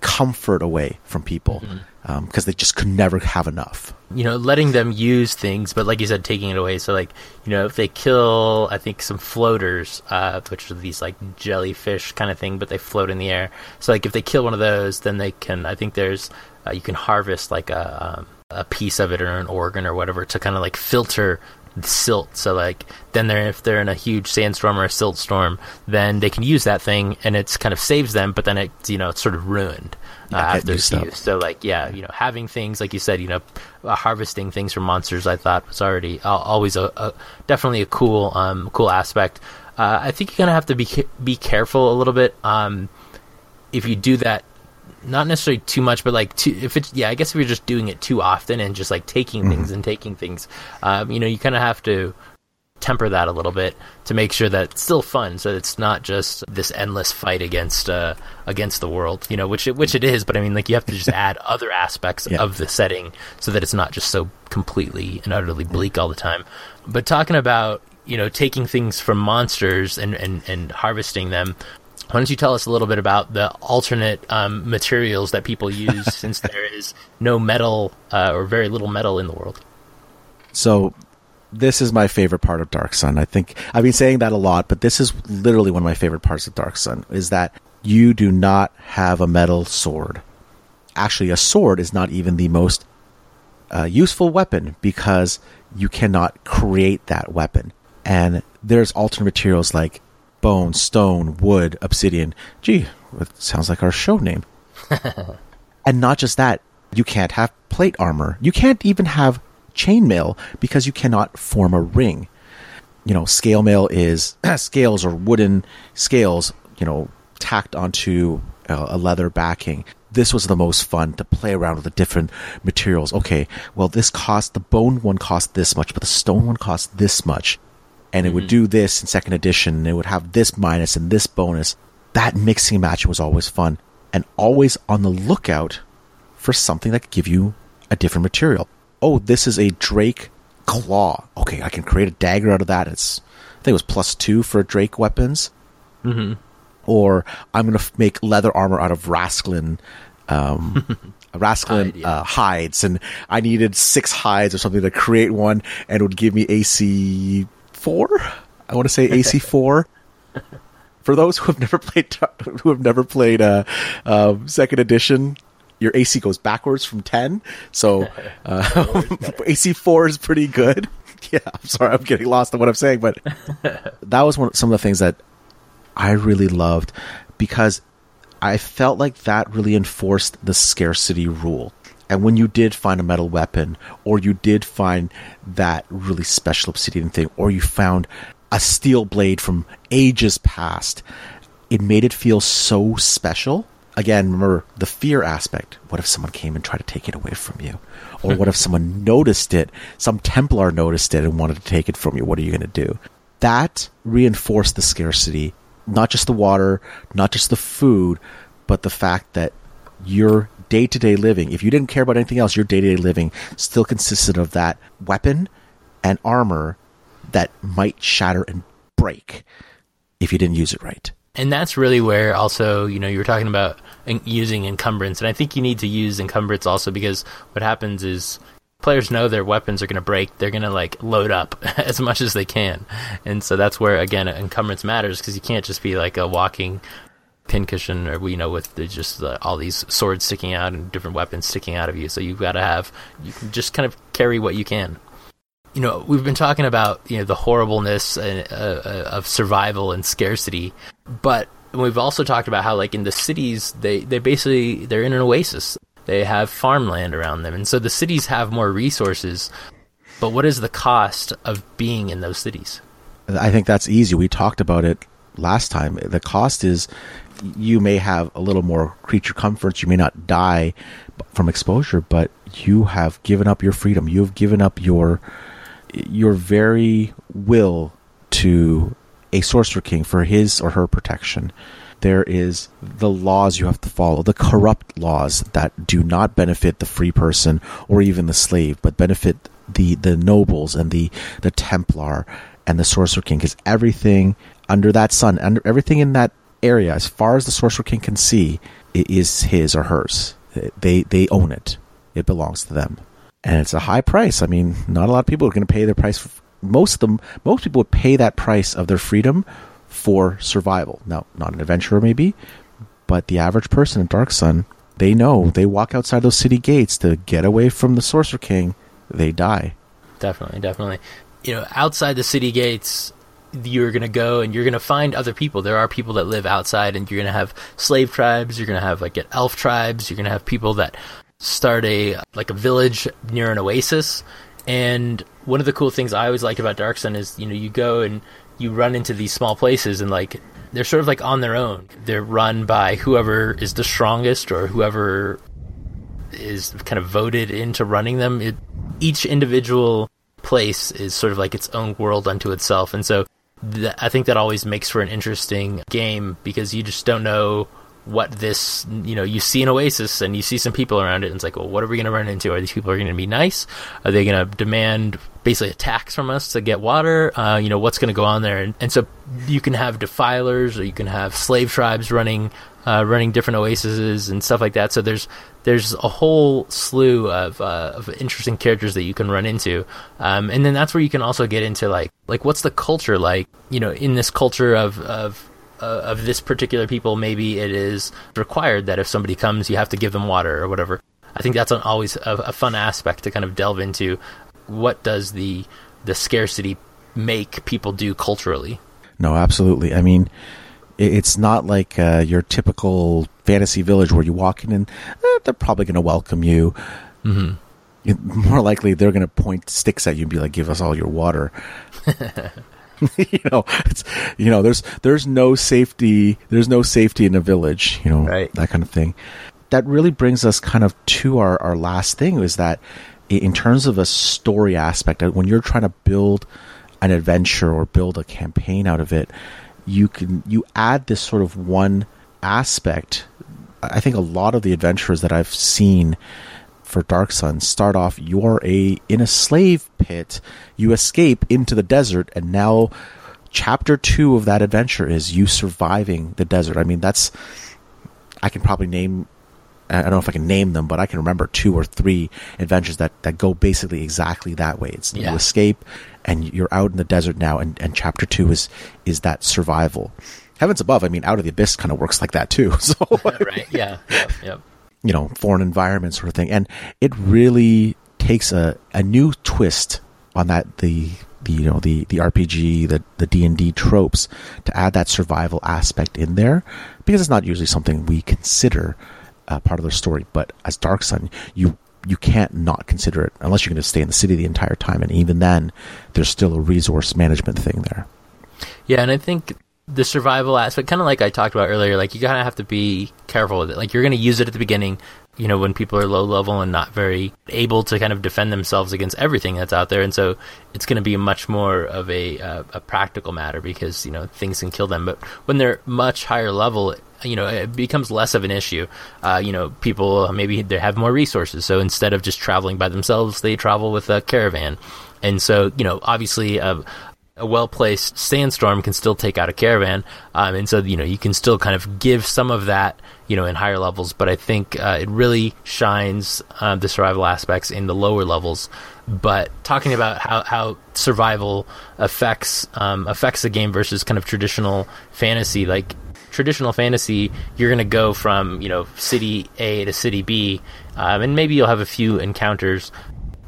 comfort away from people Mm-hmm. Because they just could never have enough. you know, letting them use things, but like you said, taking it away. So, like, you know, if they kill, I think some floaters, uh, which are these like jellyfish kind of thing, but they float in the air. So, like, if they kill one of those, then they can. I think there's uh, you can harvest like a um, a piece of it or an organ or whatever to kind of like filter the silt. So, like, then they're if they're in a huge sandstorm or a silt storm, then they can use that thing, and it's kind of saves them. But then it's you know it's sort of ruined uh, after used it's up. used. So like yeah, you know, having things like you said, you know, uh, harvesting things from monsters, I thought was already uh, always a, a definitely a cool um cool aspect. Uh, I think you're gonna have to be be careful a little bit um if you do that. Not necessarily too much, but like too, if it's yeah, I guess if you're just doing it too often and just like taking Mm-hmm. things and taking things, um, you know, you kind of have to temper that a little bit to make sure that it's still fun so it's not just this endless fight against uh against the world you know which it, which it is but i mean like you have to just add other aspects Yeah. of the setting so that it's not just so completely and utterly bleak all the time but talking about you know taking things from monsters and and, and harvesting them why don't you tell us a little bit about the alternate um, materials that people use since there is no metal uh, or very little metal in the world So this is my favorite part of Dark Sun. I think I've been saying that a lot, but this is literally one of my favorite parts of Dark Sun is that you do not have a metal sword. Actually, a sword is not even the most uh, useful weapon because you cannot create that weapon. And there's alternate materials like bone, stone, wood, obsidian. Gee, it sounds like our show name. And not just that, you can't have plate armor. You can't even have chainmail because you cannot form a ring. You know, scale mail is scales or wooden scales, you know, tacked onto uh, a leather backing. This was the most fun to play around with the different materials. Okay, well, this cost, the bone one cost this much, but the stone one cost this much. And it would do this in second edition, and it would have this minus and this bonus. That mixing match was always fun. And always on the lookout for something that could give you a different material. Oh, this is a Drake claw. Okay, I can create a dagger out of that. It's I think it was plus two for Drake weapons. Mm-hmm. Or I'm gonna make leather armor out of rasclinn. um, rasclinn Hide, yeah. uh, hides, and I needed six hides or something to create one, and it would give me AC four. I want to say AC four. For those who have never played, who have never played uh, uh, second edition, your AC goes backwards from ten. So uh, AC four is pretty good. Yeah, I'm sorry, I'm getting lost in what I'm saying, but that was one of some of the things that I really loved because I felt like that really enforced the scarcity rule. And when you did find a metal weapon, or you did find that really special obsidian thing, or you found a steel blade from ages past, it made it feel so special. Again, remember the fear aspect. What if someone came and tried to take it away from you? Or what if someone noticed it, some Templar noticed it and wanted to take it from you? What are you going to do? That reinforced the scarcity, not just the water, not just the food, but the fact that your day to day living, if you didn't care about anything else, your day to day living still consisted of that weapon and armor that might shatter and break if you didn't use it right. and that's really where also you know you were talking about using encumbrance. And i think you need to use encumbrance also because what happens is players know their weapons are going to break. They're going to like load up as much as they can. And so that's where again encumbrance matters because you can't just be like a walking pincushion or you know with the, just the, all these swords sticking out and different weapons sticking out of you. So you've got to have you can just kind of carry what you can. You know we've been talking about you know the horribleness uh, uh, of survival and scarcity but we've also talked about how like in the cities they they basically they're in an oasis they have farmland around them and so the cities have more resources but what is the cost of being in those cities I think that's easy. We talked about it last time. The cost is you may have a little more creature comforts. You may not die from exposure, but you have given up your freedom. You have given up your your very will to a sorcerer king for his or her protection. There is the laws you have to follow, the corrupt laws that do not benefit the free person or even the slave, but benefit the the nobles and the the Templar and the Sorcerer King. Because everything under that sun, under everything in that area, as far as the Sorcerer King can see, it is his or hers. They they own it. It belongs to them, and it's a high price. I mean, not a lot of people are going to pay their price. Most of them, most people would pay that price of their freedom for survival. Now, not an adventurer maybe, but the average person in Dark Sun, they know they walk outside those city gates to get away from the Sorcerer King, they die. Definitely, definitely. You know, outside the city gates, you're going to go and you're going to find other people. There are people that live outside, and you're going to have slave tribes. You're going to have like elf tribes. You're going to have people that start a like a village near an oasis. And one of the cool things I always like about Dark Sun is you know you go and you run into these small places and like they're sort of like on their own. They're run by whoever is the strongest or whoever is kind of voted into running them. It, each individual place is sort of like its own world unto itself, and so th- I think that always makes for an interesting game because you just don't know what this you know you see an oasis and you see some people around it and it's like well what are we going to run into? Are these people going to be nice? Are they going to demand basically a tax from us to get water? Uh, you know what's going to go on there? And, and, so you can have defilers or you can have slave tribes running uh, running different oases and stuff like that. So there's there's a whole slew of, uh, of interesting characters that you can run into. Um, and then that's where you can also get into like like what's the culture like you know in this culture of of uh, of this particular people, maybe it is required that if somebody comes, you have to give them water or whatever. I think that's an, always a, a, fun aspect to kind of delve into. What does the the scarcity make people do culturally? No, absolutely. I mean, it's not like uh, your typical fantasy village where you walk in and eh, they're probably going to welcome you. Mm-hmm. More likely, they're going to point sticks at you and be like, "Give us all your water." you know, it's you know, there's there's no safety there's no safety in a village, you know, right. that kind of thing. That really brings us kind of to our, our last thing is that in terms of a story aspect, uh, when you're trying to build an adventure or build a campaign out of it, you can you add this sort of one aspect. I think a lot of the adventurers that I've seen for Dark Sun start off you're a in a slave pit, you escape into the desert, and now chapter two of that adventure is you surviving the desert. I mean, that's I can probably name. I don't know if I can name them, but I can remember two or three adventures that, that go basically exactly that way. It's yeah. you escape and you're out in the desert now, and, and chapter two is is that survival. Heavens above, I mean, out of the abyss kind of works like that too. So right, yeah, yep, yep you know foreign environment sort of thing, and it really takes a, a new twist on that the the you know the the RPG the the D and D tropes to add that survival aspect in there because it's not usually something we consider uh, part of the story. But as Dark Sun, you you can't not consider it unless you're going to stay in the city the entire time, and even then, there's still a resource management thing there. Yeah, and I think the survival aspect, kind of like I talked about earlier, like you kind of have to be careful with it. Like you're going to use it at the beginning, you know, when people are low level and not very able to kind of defend themselves against everything that's out there, and so it's going to be much more of a uh, a practical matter because you know things can kill them. But when they're much higher level, you know, it becomes less of an issue. Uh, you know, people maybe they have more resources, so instead of just traveling by themselves, they travel with a caravan. And so, you know, obviously, uh, a well placed sandstorm can still take out a caravan, um, and so you know you can still kind of give some of that you know in higher levels. But I think uh, it really shines uh, the survival aspects in the lower levels. But talking about how, how survival affects um, affects the game versus kind of traditional fantasy, like traditional fantasy, you're going to go from you know city A to city B, um, and maybe you'll have a few encounters,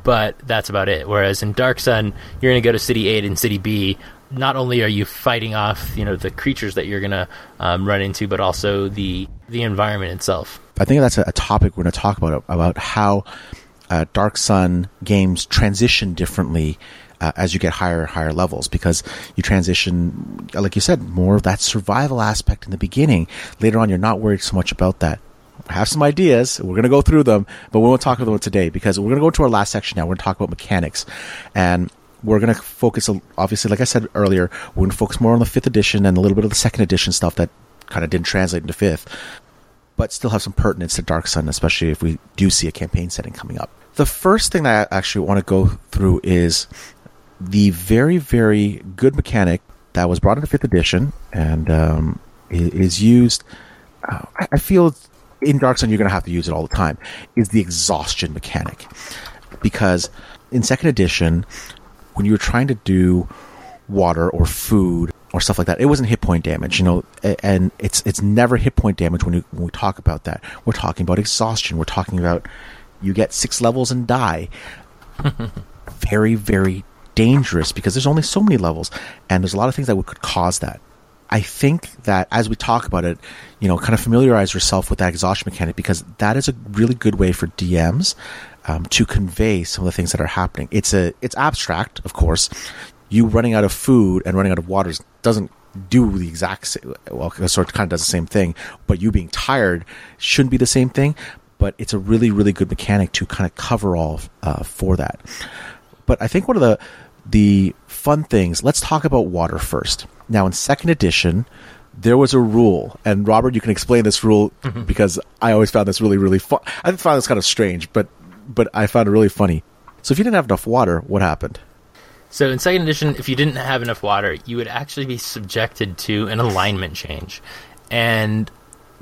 but that's about it. Whereas in Dark Sun, you're going to go to city A and city B. Not only are you fighting off you know the creatures that you're going to um, run into, but also the the environment itself. I think that's a, a topic we're going to talk about about how uh, Dark Sun games transition differently uh, as you get higher and higher levels because you transition, like you said, more of that survival aspect in the beginning. Later on, you're not worried so much about that. Have some ideas. We're going to go through them, but we won't talk about them today because we're going to go to our last section now. We're going to talk about mechanics and we're going to focus, obviously, like I said earlier, we're going to focus more on the fifth edition and a little bit of the second edition stuff that kind of didn't translate into fifth, but still have some pertinence to Dark Sun, especially if we do see a campaign setting coming up. The first thing that I actually want to go through is the very, very good mechanic that was brought into fifth edition and um, is used. Uh, I feel in Dark Sun you're going to have to use it all the time. Is the exhaustion mechanic because in second edition when you were trying to do water or food or stuff like that, it wasn't hit point damage, you know, and it's it's never hit point damage when, you, when we talk about that. We're talking about exhaustion. We're talking about you get six levels and die. very, very dangerous because there's only so many levels and there's a lot of things that would, could cause that. I think that as we talk about it, you know, kind of familiarize yourself with that exhaustion mechanic because that is a really good way for DMs um, to convey some of the things that are happening. It's a it's abstract, of course. You running out of food and running out of water doesn't do the exact same. Well, sort of kind of does the same thing, but you being tired shouldn't be the same thing. But it's a really really good mechanic to kind of cover all uh, for that. But I think one of the the fun things, let's talk about water first. Now, in second edition, there was a rule, and Robert, you can explain this rule mm-hmm. because I always found this really, really fun. I found this kind of strange, but but I found it really funny. So, if you didn't have enough water, what happened? So, in second edition, if you didn't have enough water, you would actually be subjected to an alignment change, and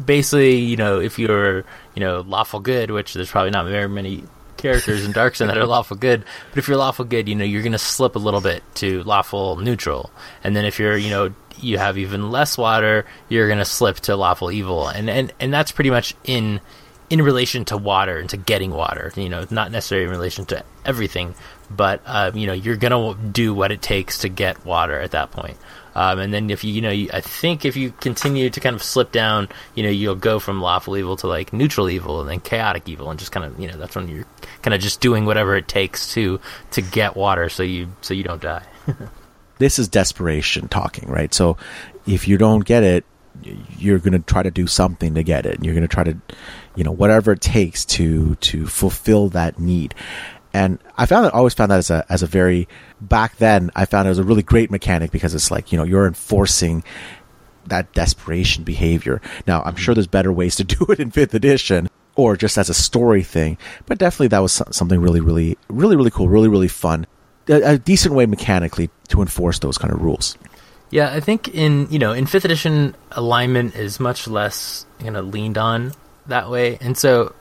basically, you know, if you're you know lawful good, which there's probably not very many characters in Dark Sun that are lawful good. But if you're lawful good, you know you're going to slip a little bit to lawful neutral, and then if you're you know you have even less water, you're going to slip to lawful evil, and and and that's pretty much in in relation to water and to getting water. You know, not necessarily in relation to everything, but um, you know you're going to do what it takes to get water at that point. Um, and then if you, you know, you, I think if you continue to kind of slip down, you know, you'll go from lawful evil to like neutral evil and then chaotic evil, and just kind of, you know, that's when you're kind of just doing whatever it takes to to get water, so you so you don't die. this is desperation talking, right? So if you don't get it, you're going to try to do something to get it. And you're going to try to, you know, whatever it takes to to fulfill that need. And I found that always found that as a as a very back then I found it was a really great mechanic because it's like you know you're enforcing that desperation behavior. Now I'm sure there's better ways to do it in fifth edition or just as a story thing, but definitely that was something really really really really cool, really really fun, a, a decent way mechanically to enforce those kind of rules. Yeah, I think in you know in fifth edition alignment is much less you know leaned on that way, and so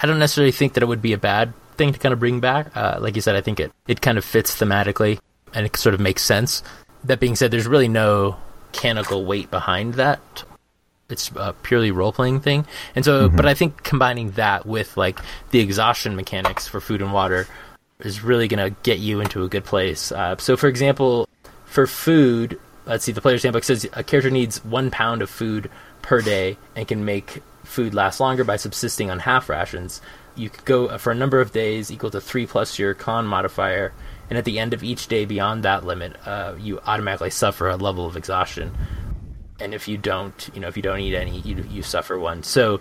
I don't necessarily think that it would be a bad thing to kind of bring back. Uh, like you said, I think it, it kind of fits thematically and it sort of makes sense. That being said, there's really no mechanical weight behind that. It's a purely role playing thing. And so, mm-hmm. but I think combining that with like the exhaustion mechanics for food and water is really going to get you into a good place. Uh, so, for example, for food, let's see, the player's handbook says a character needs one pound of food per day and can make food last longer by subsisting on half rations you could go for a number of days equal to three plus your con modifier, and at the end of each day beyond that limit, uh, you automatically suffer a level of exhaustion. And if you don't, you know, if you don't eat any, you you suffer one. So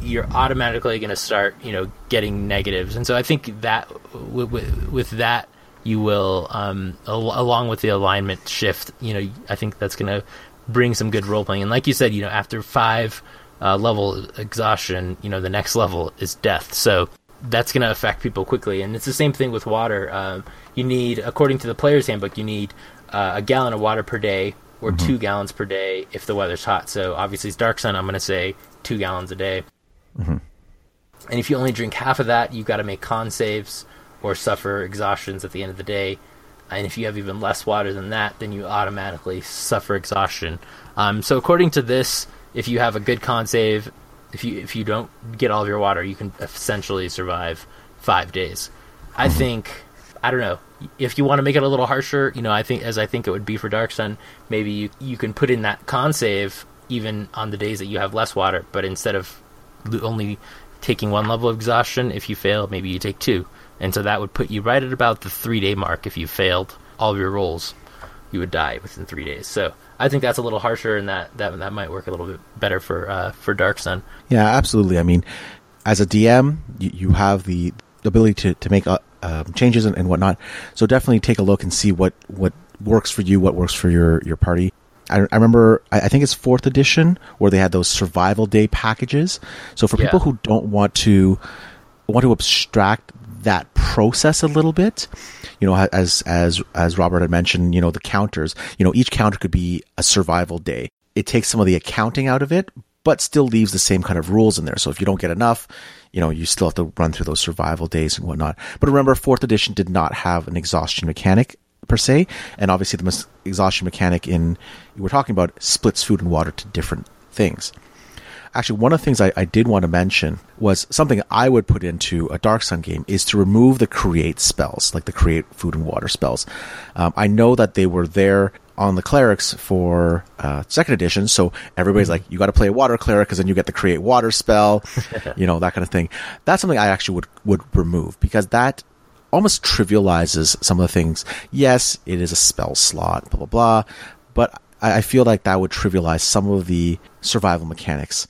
you're automatically going to start, you know, getting negatives. And so I think that with that, you will, um, al- along with the alignment shift, you know, I think that's going to bring some good role playing. And like you said, you know, after five uh, level exhaustion, you know, the next level is death. So that's going to affect people quickly. And it's the same thing with water. Um, you need, according to the player's handbook, you need uh, a gallon of water per day or mm-hmm. two gallons per day if the weather's hot. So obviously, it's dark sun. I'm going to say two gallons a day. Mm-hmm. And if you only drink half of that, you've got to make con saves or suffer exhaustions at the end of the day. And if you have even less water than that, then you automatically suffer exhaustion. Um, so according to this, if you have a good con save, if you if you don't get all of your water, you can essentially survive five days. I Mm-hmm. think I don't know if you want to make it a little harsher. You know, I think as I think it would be for Dark Sun, maybe you you can put in that con save even on the days that you have less water, but instead of only taking one level of exhaustion, if you fail, maybe you take two, and so that would put you right at about the three day mark. If you failed all of your rolls, you would die within three days. So I think that's a little harsher, and that that that might work a little bit better for uh, for Dark Sun. Yeah, absolutely. I mean, as a DM, you, you have the ability to, to make uh, um, changes and, and whatnot. So definitely take a look and see what, what works for you, what works for your, your party. I, I remember, I, I think it's fourth edition where they had those survival day packages. So for Yeah. people who don't want to want to abstract that process a little bit, you know, as as as Robert had mentioned, you know, the counters, you know, each counter could be a survival day. It takes some of the accounting out of it, but still leaves the same kind of rules in there. So if you don't get enough, you know, you still have to run through those survival days and whatnot. But remember, fourth edition did not have an exhaustion mechanic per se, and obviously the mes- exhaustion mechanic in we're talking about splits food and water to different things. Actually, one of the things I, I did want to mention was something I would put into a Dark Sun game is to remove the create spells, like the create food and water spells. Um, I know that they were there on the clerics for uh, second edition, so everybody's like, you got to play a water cleric because then you get the create water spell, you know, that kind of thing. That's something I actually would would remove because that almost trivializes some of the things. Yes, it is a spell slot, blah blah blah, but I, I feel like that would trivialize some of the survival mechanics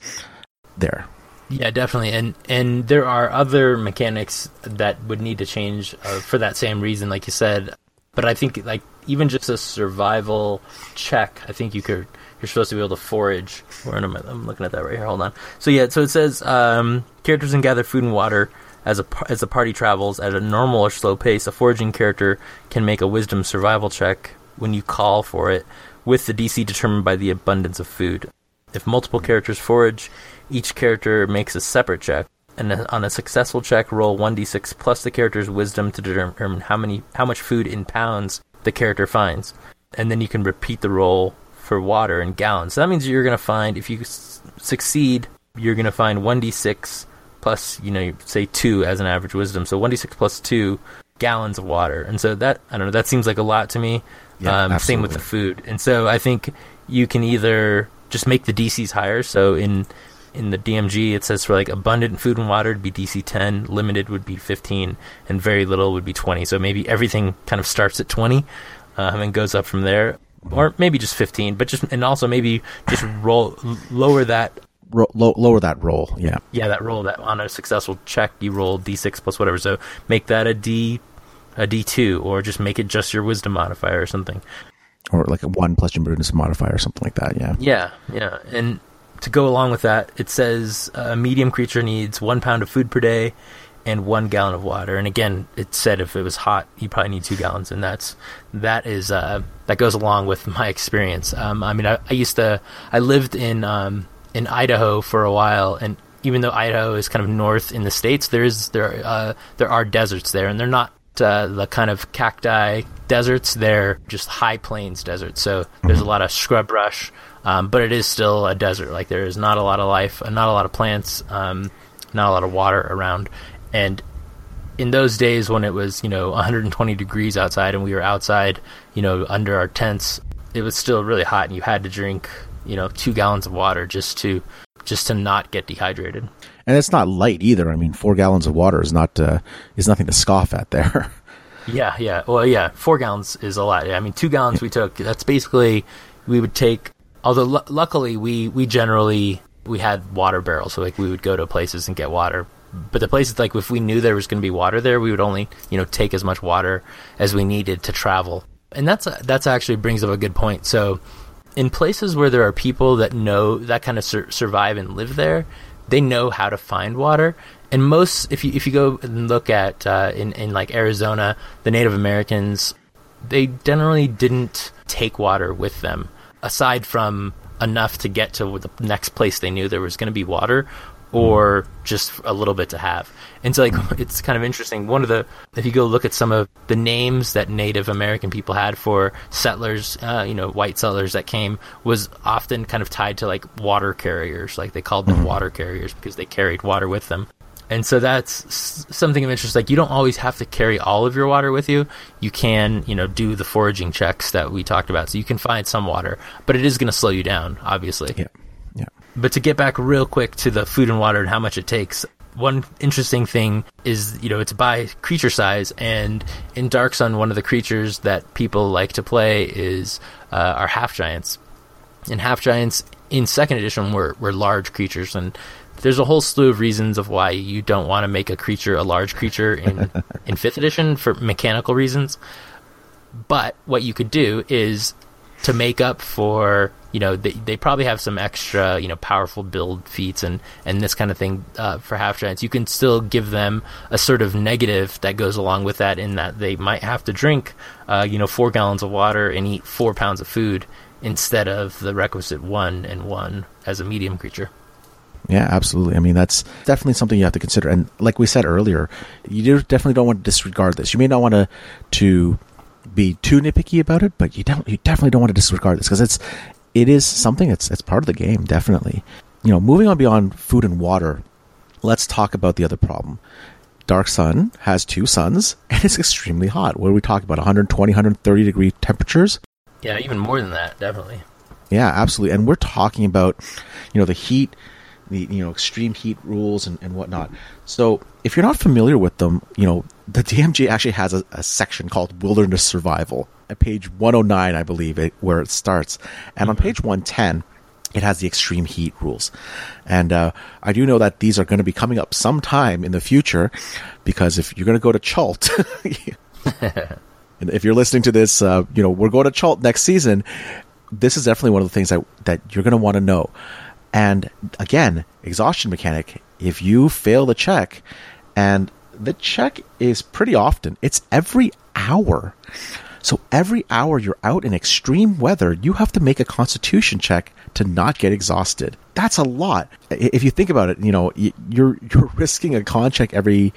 there. Yeah, definitely, and and there are other mechanics that would need to change uh, for that same reason, like you said. But I think like even just a survival check, I think you could. You're supposed to be able to forage. Where am I? I'm looking at that right here. Hold on. So yeah, so it says um, characters can gather food and water as a as the party travels at a normal or slow pace. A foraging character can make a Wisdom survival check when you call for it, with the DC determined by the abundance of food. If multiple characters forage, each character makes a separate check, and on a successful check, roll 1d6 plus the character's wisdom to determine how many how much food in pounds the character finds, and then you can repeat the roll for water in gallons. So that means you're going to find if you s- succeed, you're going to find 1d6 plus you know say two as an average wisdom. So 1d6 plus two gallons of water, and so that I don't know that seems like a lot to me. Yeah, um, same with the food, and so I think you can either just make the DCs higher. So in in the DMG, it says for like abundant food and water would be DC 10, limited would be 15, and very little would be 20. So maybe everything kind of starts at 20 um, and goes up from there, or maybe just 15. But just and also maybe just roll lower that Ro- low, lower that roll, yeah. yeah that roll that on a successful check you roll D6 plus whatever. So make that a D a D2, or just make it just your wisdom modifier or something. Or like a one plus your prudence modifier or something like that, yeah. Yeah, yeah. And to go along with that, it says a medium creature needs one pound of food per day and one gallon of water. And again, it said if it was hot, you probably need two gallons, and that's that is uh, that goes along with my experience. Um, I mean, I, I used to I lived in um, in Idaho for a while, and even though Idaho is kind of north in the states, there is there uh, there are deserts there, and they're not uh, the kind of cacti deserts. They're just high plains deserts. So there's a lot of scrub brush, um, but it is still a desert. Like there is not a lot of life, uh, not a lot of plants, um, not a lot of water around. And in those days when it was you know 120 degrees outside and we were outside, you know under our tents, it was still really hot, and you had to drink you know two gallons of water just to just to not get dehydrated. And it's not light either. I mean, four gallons of water is not uh, is nothing to scoff at there. Yeah, yeah. Well, yeah, four gallons is a lot. I mean, two gallons we took. That's basically we would take. Although lu luckily we we generally we had water barrels, so like we would go to places and get water. But the places like if we knew there was going to be water there, we would only you know take as much water as we needed to travel. And that's that's actually brings up a good point. So in places where there are people that know that kind of sur- survive and live there, they know how to find water. And most, if you if you go and look at uh, in in like Arizona, the Native Americans, they generally didn't take water with them, aside from enough to get to the next place they knew there was going to be water, or just a little bit to have. And so, like, it's kind of interesting. One of the, if you go look at some of the names that Native American people had for settlers, uh, you know, white settlers that came, was often kind of tied to like water carriers. Like they called them mm-hmm. water carriers because they carried water with them. And so that's something of interest. Like you don't always have to carry all of your water with you. You can, you know, do the foraging checks that we talked about. So you can find some water, but it is going to slow you down, obviously. Yeah. But to get back real quick to the food and water and how much it takes, one interesting thing is, you know, it's by creature size. And in Dark Sun, one of the creatures that people like to play is uh, our half giants. And half giants in second edition were, were large creatures. And there's a whole slew of reasons of why you don't want to make a creature a large creature in in fifth edition for mechanical reasons. But what you could do is to make up for you know they, they probably have some extra you know powerful build feats and and this kind of thing uh, for half giants you can still give them a sort of negative that goes along with that in that they might have to drink uh, you know four gallons of water and eat four pounds of food instead of the requisite one and one as a medium creature yeah, absolutely. I mean, that's definitely something you have to consider. And like we said earlier, you definitely don't want to disregard this. You may not want to to be too nitpicky about it, but you don't. You definitely don't want to disregard this because it's it is something. It's it's part of the game. Definitely. You know, moving on beyond food and water, let's talk about the other problem. Dark Sun has two suns and it's extremely hot. What are we talking about? 120, 130 degree temperatures? Yeah, even more than that, definitely. Yeah, absolutely. And we're talking about, you know, the heat the you know extreme heat rules and, and whatnot. So if you're not familiar with them, you know the DMG actually has a, a section called Wilderness Survival at page 109, I believe, it, where it starts, and on mm-hmm. page 110 it has the extreme heat rules. And uh, I do know that these are going to be coming up sometime in the future because if you're going to go to Chult, if you're listening to this, uh, you know, we're going to Chult next season. This is definitely one of the things that, that you're going to want to know. And again, exhaustion mechanic, if you fail the check, and the check is pretty often, it's every hour. So every hour you're out in extreme weather, you have to make a constitution check to not get exhausted. That's a lot. If you think about it, you know, you're you're risking a con check every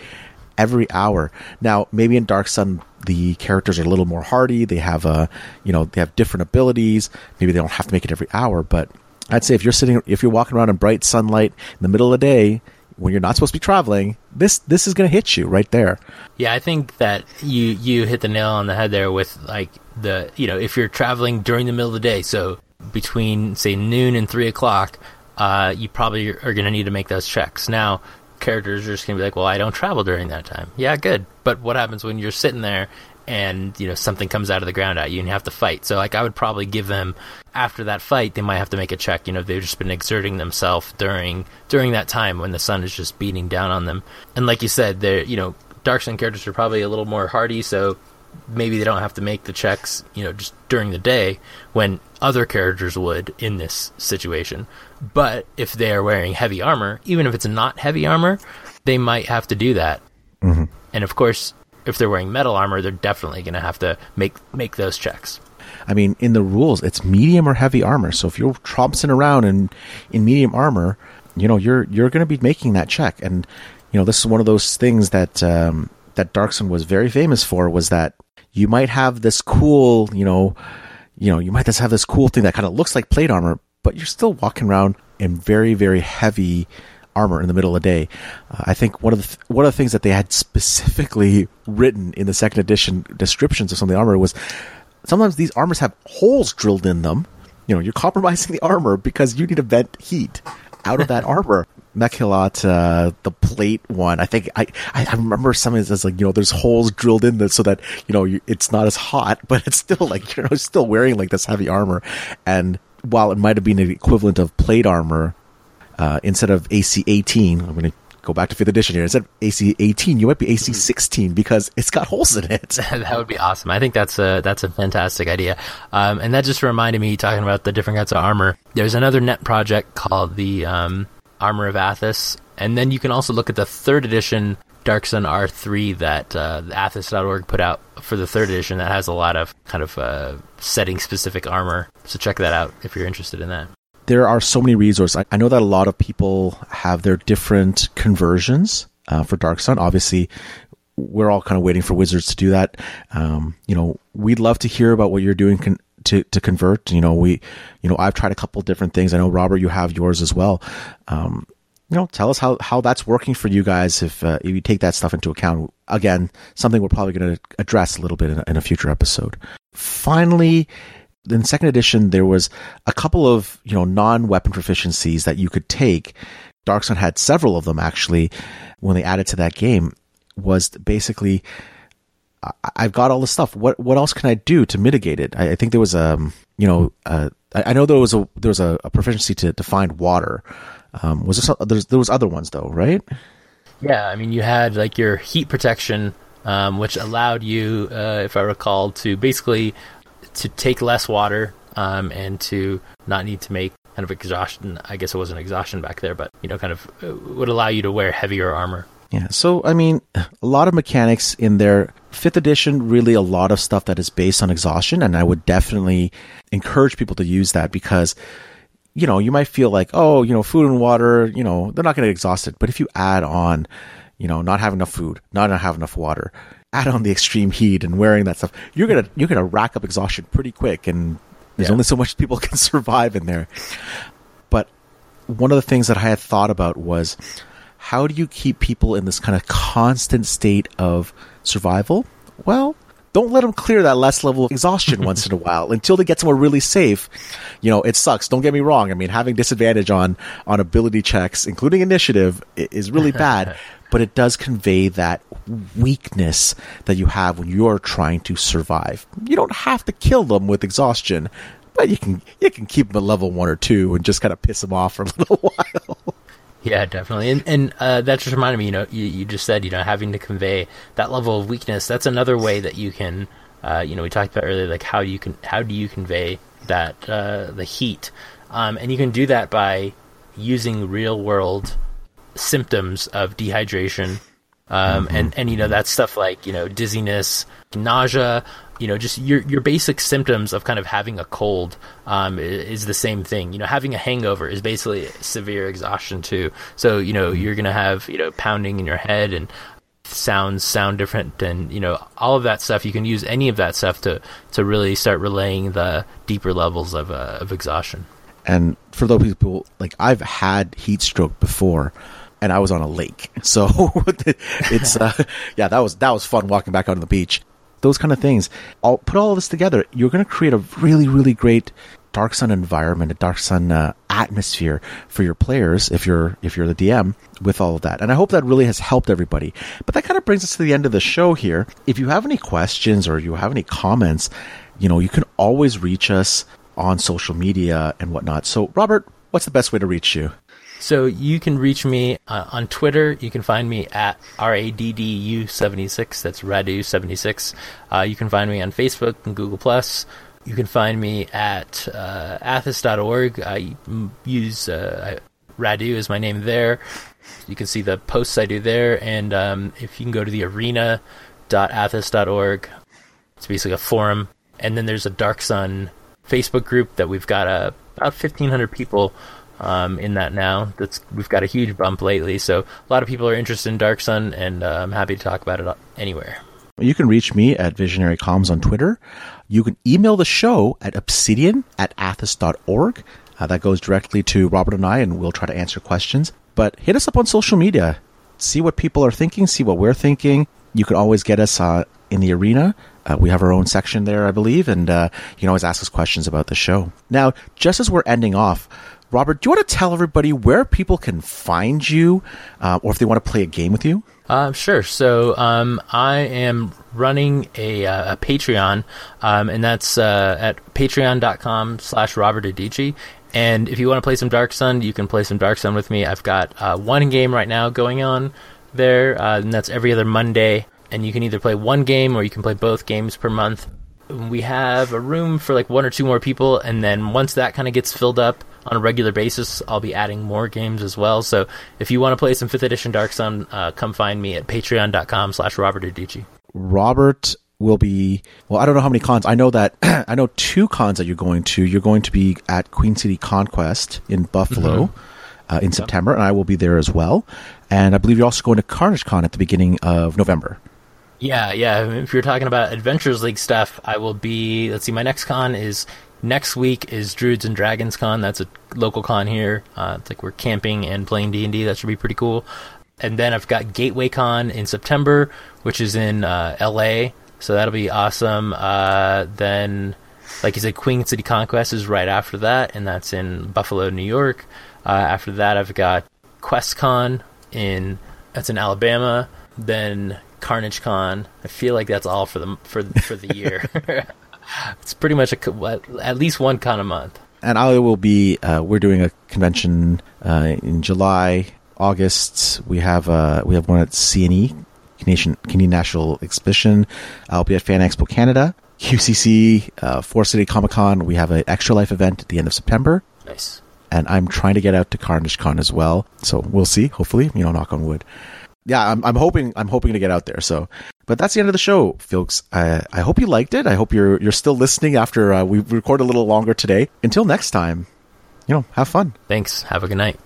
every hour. Now, maybe in Dark Sun the characters are a little more hardy, they have a, you know, they have different abilities. Maybe they don't have to make it every hour, but I'd say if you're sitting, if you're walking around in bright sunlight in the middle of the day when you're not supposed to be traveling, this this is going to hit you right there. Yeah, I think that you you hit the nail on the head there with like the you know if you're traveling during the middle of the day, so between say noon and three o'clock, uh, you probably are going to need to make those checks. Now, characters are just going to be like, well, I don't travel during that time. Yeah, good. But what happens when you're sitting there and you know something comes out of the ground at you and you have to fight. So like I would probably give them after that fight they might have to make a check. You know they've just been exerting themselves during during that time when the sun is just beating down on them. And like you said, they're you know Dark Sun characters are probably a little more hardy, so maybe they don't have to make the checks you know just during the day when other characters would in this situation. But if they are wearing heavy armor, even if it's not heavy armor, they might have to do that. Mm-hmm. And of course, if they're wearing metal armor, they're definitely going to have to make make those checks. I mean, in the rules, it's medium or heavy armor. So if you're trompsing around in in medium armor, you know you're you're going to be making that check. And you know this is one of those things that um, that Dark Sun was very famous for was that you might have this cool, you know, you know, you might just have this cool thing that kind of looks like plate armor, but you're still walking around in very very heavy armor in the middle of the day. Uh, I think one of the th- one of the things that they had specifically written in the second edition descriptions of some of the armor was sometimes these armors have holes drilled in them. You know, you're compromising the armor because you need to vent heat out of that armor. Mekillot, uh, the plate one. I think I, I remember something that says like, you know, there's holes drilled in this so that, you know, you, it's not as hot, but it's still like, you know, still wearing like this heavy armor. And while it might have been an equivalent of plate armor, uh, instead of AC 18, I'm going to go back to fifth edition here. Instead of AC 18, you might be AC 16 because it's got holes in it. that would be awesome. I think that's a that's a fantastic idea. Um, and that just reminded me talking about the different kinds of armor. There's another net project called the um, Armor of Athas, and then you can also look at the third edition Dark Sun R3 that uh, Athas.org put out for the third edition that has a lot of kind of uh, setting specific armor. So check that out if you're interested in that. There are so many resources. I, I know that a lot of people have their different conversions uh, for Dark Sun. Obviously, we're all kind of waiting for Wizards to do that. Um, you know, we'd love to hear about what you're doing con- to to convert. You know, we, you know, I've tried a couple different things. I know Robert, you have yours as well. Um, you know, tell us how how that's working for you guys if uh, if you take that stuff into account. Again, something we're probably going to address a little bit in in a future episode. Finally, in second edition, there was a couple of you know non-weapon proficiencies that you could take. Dark Sun had several of them actually when they added to that game. Was basically I've got all this stuff. What what else can I do to mitigate it? I, I think there was a um, you know uh, I, I, know there was a there was a, a proficiency to, to find water. Um, was there some, there was other ones though, right? Yeah, I mean you had like your heat protection, um, which allowed you, uh, if I recall, to basically to take less water um, and to not need to make kind of exhaustion. I guess it wasn't exhaustion back there, but you know, kind of uh, would allow you to wear heavier armor. Yeah. So, I mean, a lot of mechanics in there. Fifth edition, really a lot of stuff that is based on exhaustion. And I would definitely encourage people to use that because, you know, you might feel like, oh, you know, food and water, you know, they're not going to exhaust it. But if you add on, you know, not having enough food, not have enough water, add on the extreme heat and wearing that stuff, you're going to, you're to rack up exhaustion pretty quick. And there's yeah. only so much people can survive in there. But one of the things that I had thought about was, how do you keep people in this kind of constant state of survival? Well, don't let them clear that last level of exhaustion once in a while until they get somewhere really safe. You know, it sucks. Don't get me wrong. I mean, having disadvantage on on ability checks, including initiative, is really bad. but it does convey that weakness that you have when you're trying to survive. You don't have to kill them with exhaustion, but you can you can keep them at level one or two and just kind of piss them off for a little while. Yeah, definitely, and and uh, that just reminded me. You know, you, you just said you know having to convey that level of weakness. That's another way that you can. Uh, you know, we talked about earlier, like how you can how do you convey that uh, the heat, um, and you can do that by using real world symptoms of dehydration, um, mm-hmm. and and you know that stuff like you know dizziness, nausea, you know, just your your basic symptoms of kind of having a cold um, is the same thing. You know, having a hangover is basically severe exhaustion too. So you know, you're gonna have you know pounding in your head and sounds sound different and you know all of that stuff you can use any of that stuff to to really start relaying the deeper levels of uh, of exhaustion and for those people like i've had heat stroke before and i was on a lake so it's uh, yeah that was that was fun walking back out on the beach those kind of things. I'll put all of this together. You're going to create a really, really great Dark Sun environment, a Dark Sun uh, atmosphere for your players if you're if you're the DM with all of that. And I hope that really has helped everybody. But that kind of brings us to the end of the show here. If you have any questions or you have any comments, you know, you can always reach us on social media and whatnot. So, Robert, what's the best way to reach you? So you can reach me uh, on Twitter. You can find me at raddu76. That's radu76. Uh, you can find me on Facebook and Google Plus. You can find me at uh, athas.org. I use uh, Radu as my name there. You can see the posts I do there. And um, if you can go to the arena.athas.org, it's basically a forum. And then there's a Dark Sun Facebook group that we've got uh, about 1,500 people um, in that now. That's we've got a huge bump lately, so a lot of people are interested in Dark Sun, and uh, I'm happy to talk about it anywhere. You can reach me at Visionary Comms on Twitter. You can email the show at obsidian at athas.org. Uh, that goes directly to Robert and I, and we'll try to answer questions. But hit us up on social media. See what people are thinking, see what we're thinking. You can always get us uh, in the arena. Uh, we have our own section there, I believe, and uh, you can always ask us questions about the show. Now, just as we're ending off, Robert, do you want to tell everybody where people can find you uh, or if they want to play a game with you? Uh, sure. So um, I am running a, uh, a Patreon, um, and that's uh, at patreon.com slash Robert Adichie. And if you want to play some Dark Sun, you can play some Dark Sun with me. I've got uh, one game right now going on there, uh, and that's every other Monday. And you can either play one game or you can play both games per month. We have a room for like one or two more people, and then once that kind of gets filled up, on a regular basis. I'll be adding more games as well. So if you want to play some 5th edition Dark Sun, uh, come find me at patreon.com slash Robert Adichie. Robert will be well. I don't know how many cons. I know that I know two cons that you're going to. You're going to be at Queen City Conquest in Buffalo Mm-hmm. uh, in September, and I will be there as well. And I believe you're also going to Carnage Con at the beginning of November. Yeah, yeah. If you're talking about Adventures League stuff, I will be. Let's see, my next con is next week is Druids and Dragons Con. That's a local con here. Uh, it's like we're camping and playing D and D. That should be pretty cool. And then I've got Gateway Con in September, which is in uh, L.A. So that'll be awesome. Uh, then, like you said, Queen City Conquest is right after that, and that's in Buffalo, New York. Uh, after that, I've got QuestCon in that's in Alabama. Then Carnage Con. I feel like that's all for the for for the year. it's pretty much a at- least one con a month. and I will be. Uh, we're doing a convention uh, in July, August. We have uh, we have one at CNE, Canadian Canadian National Exhibition. I'll be at Fan Expo Canada, QCC, uh, Forest City Comic Con. We have an Extra Life event at the end of September, Nice. and I'm trying to get out to Carnage Con as well. So we'll see. Hopefully, you know, knock on wood. Yeah, I'm, I'm hoping I'm hoping to get out there. So, but that's the end of the show, folks. I, I hope you liked it. I hope you're you're still listening after uh, we record a little longer today. Until next time, you know, have fun. Thanks. Have a good night.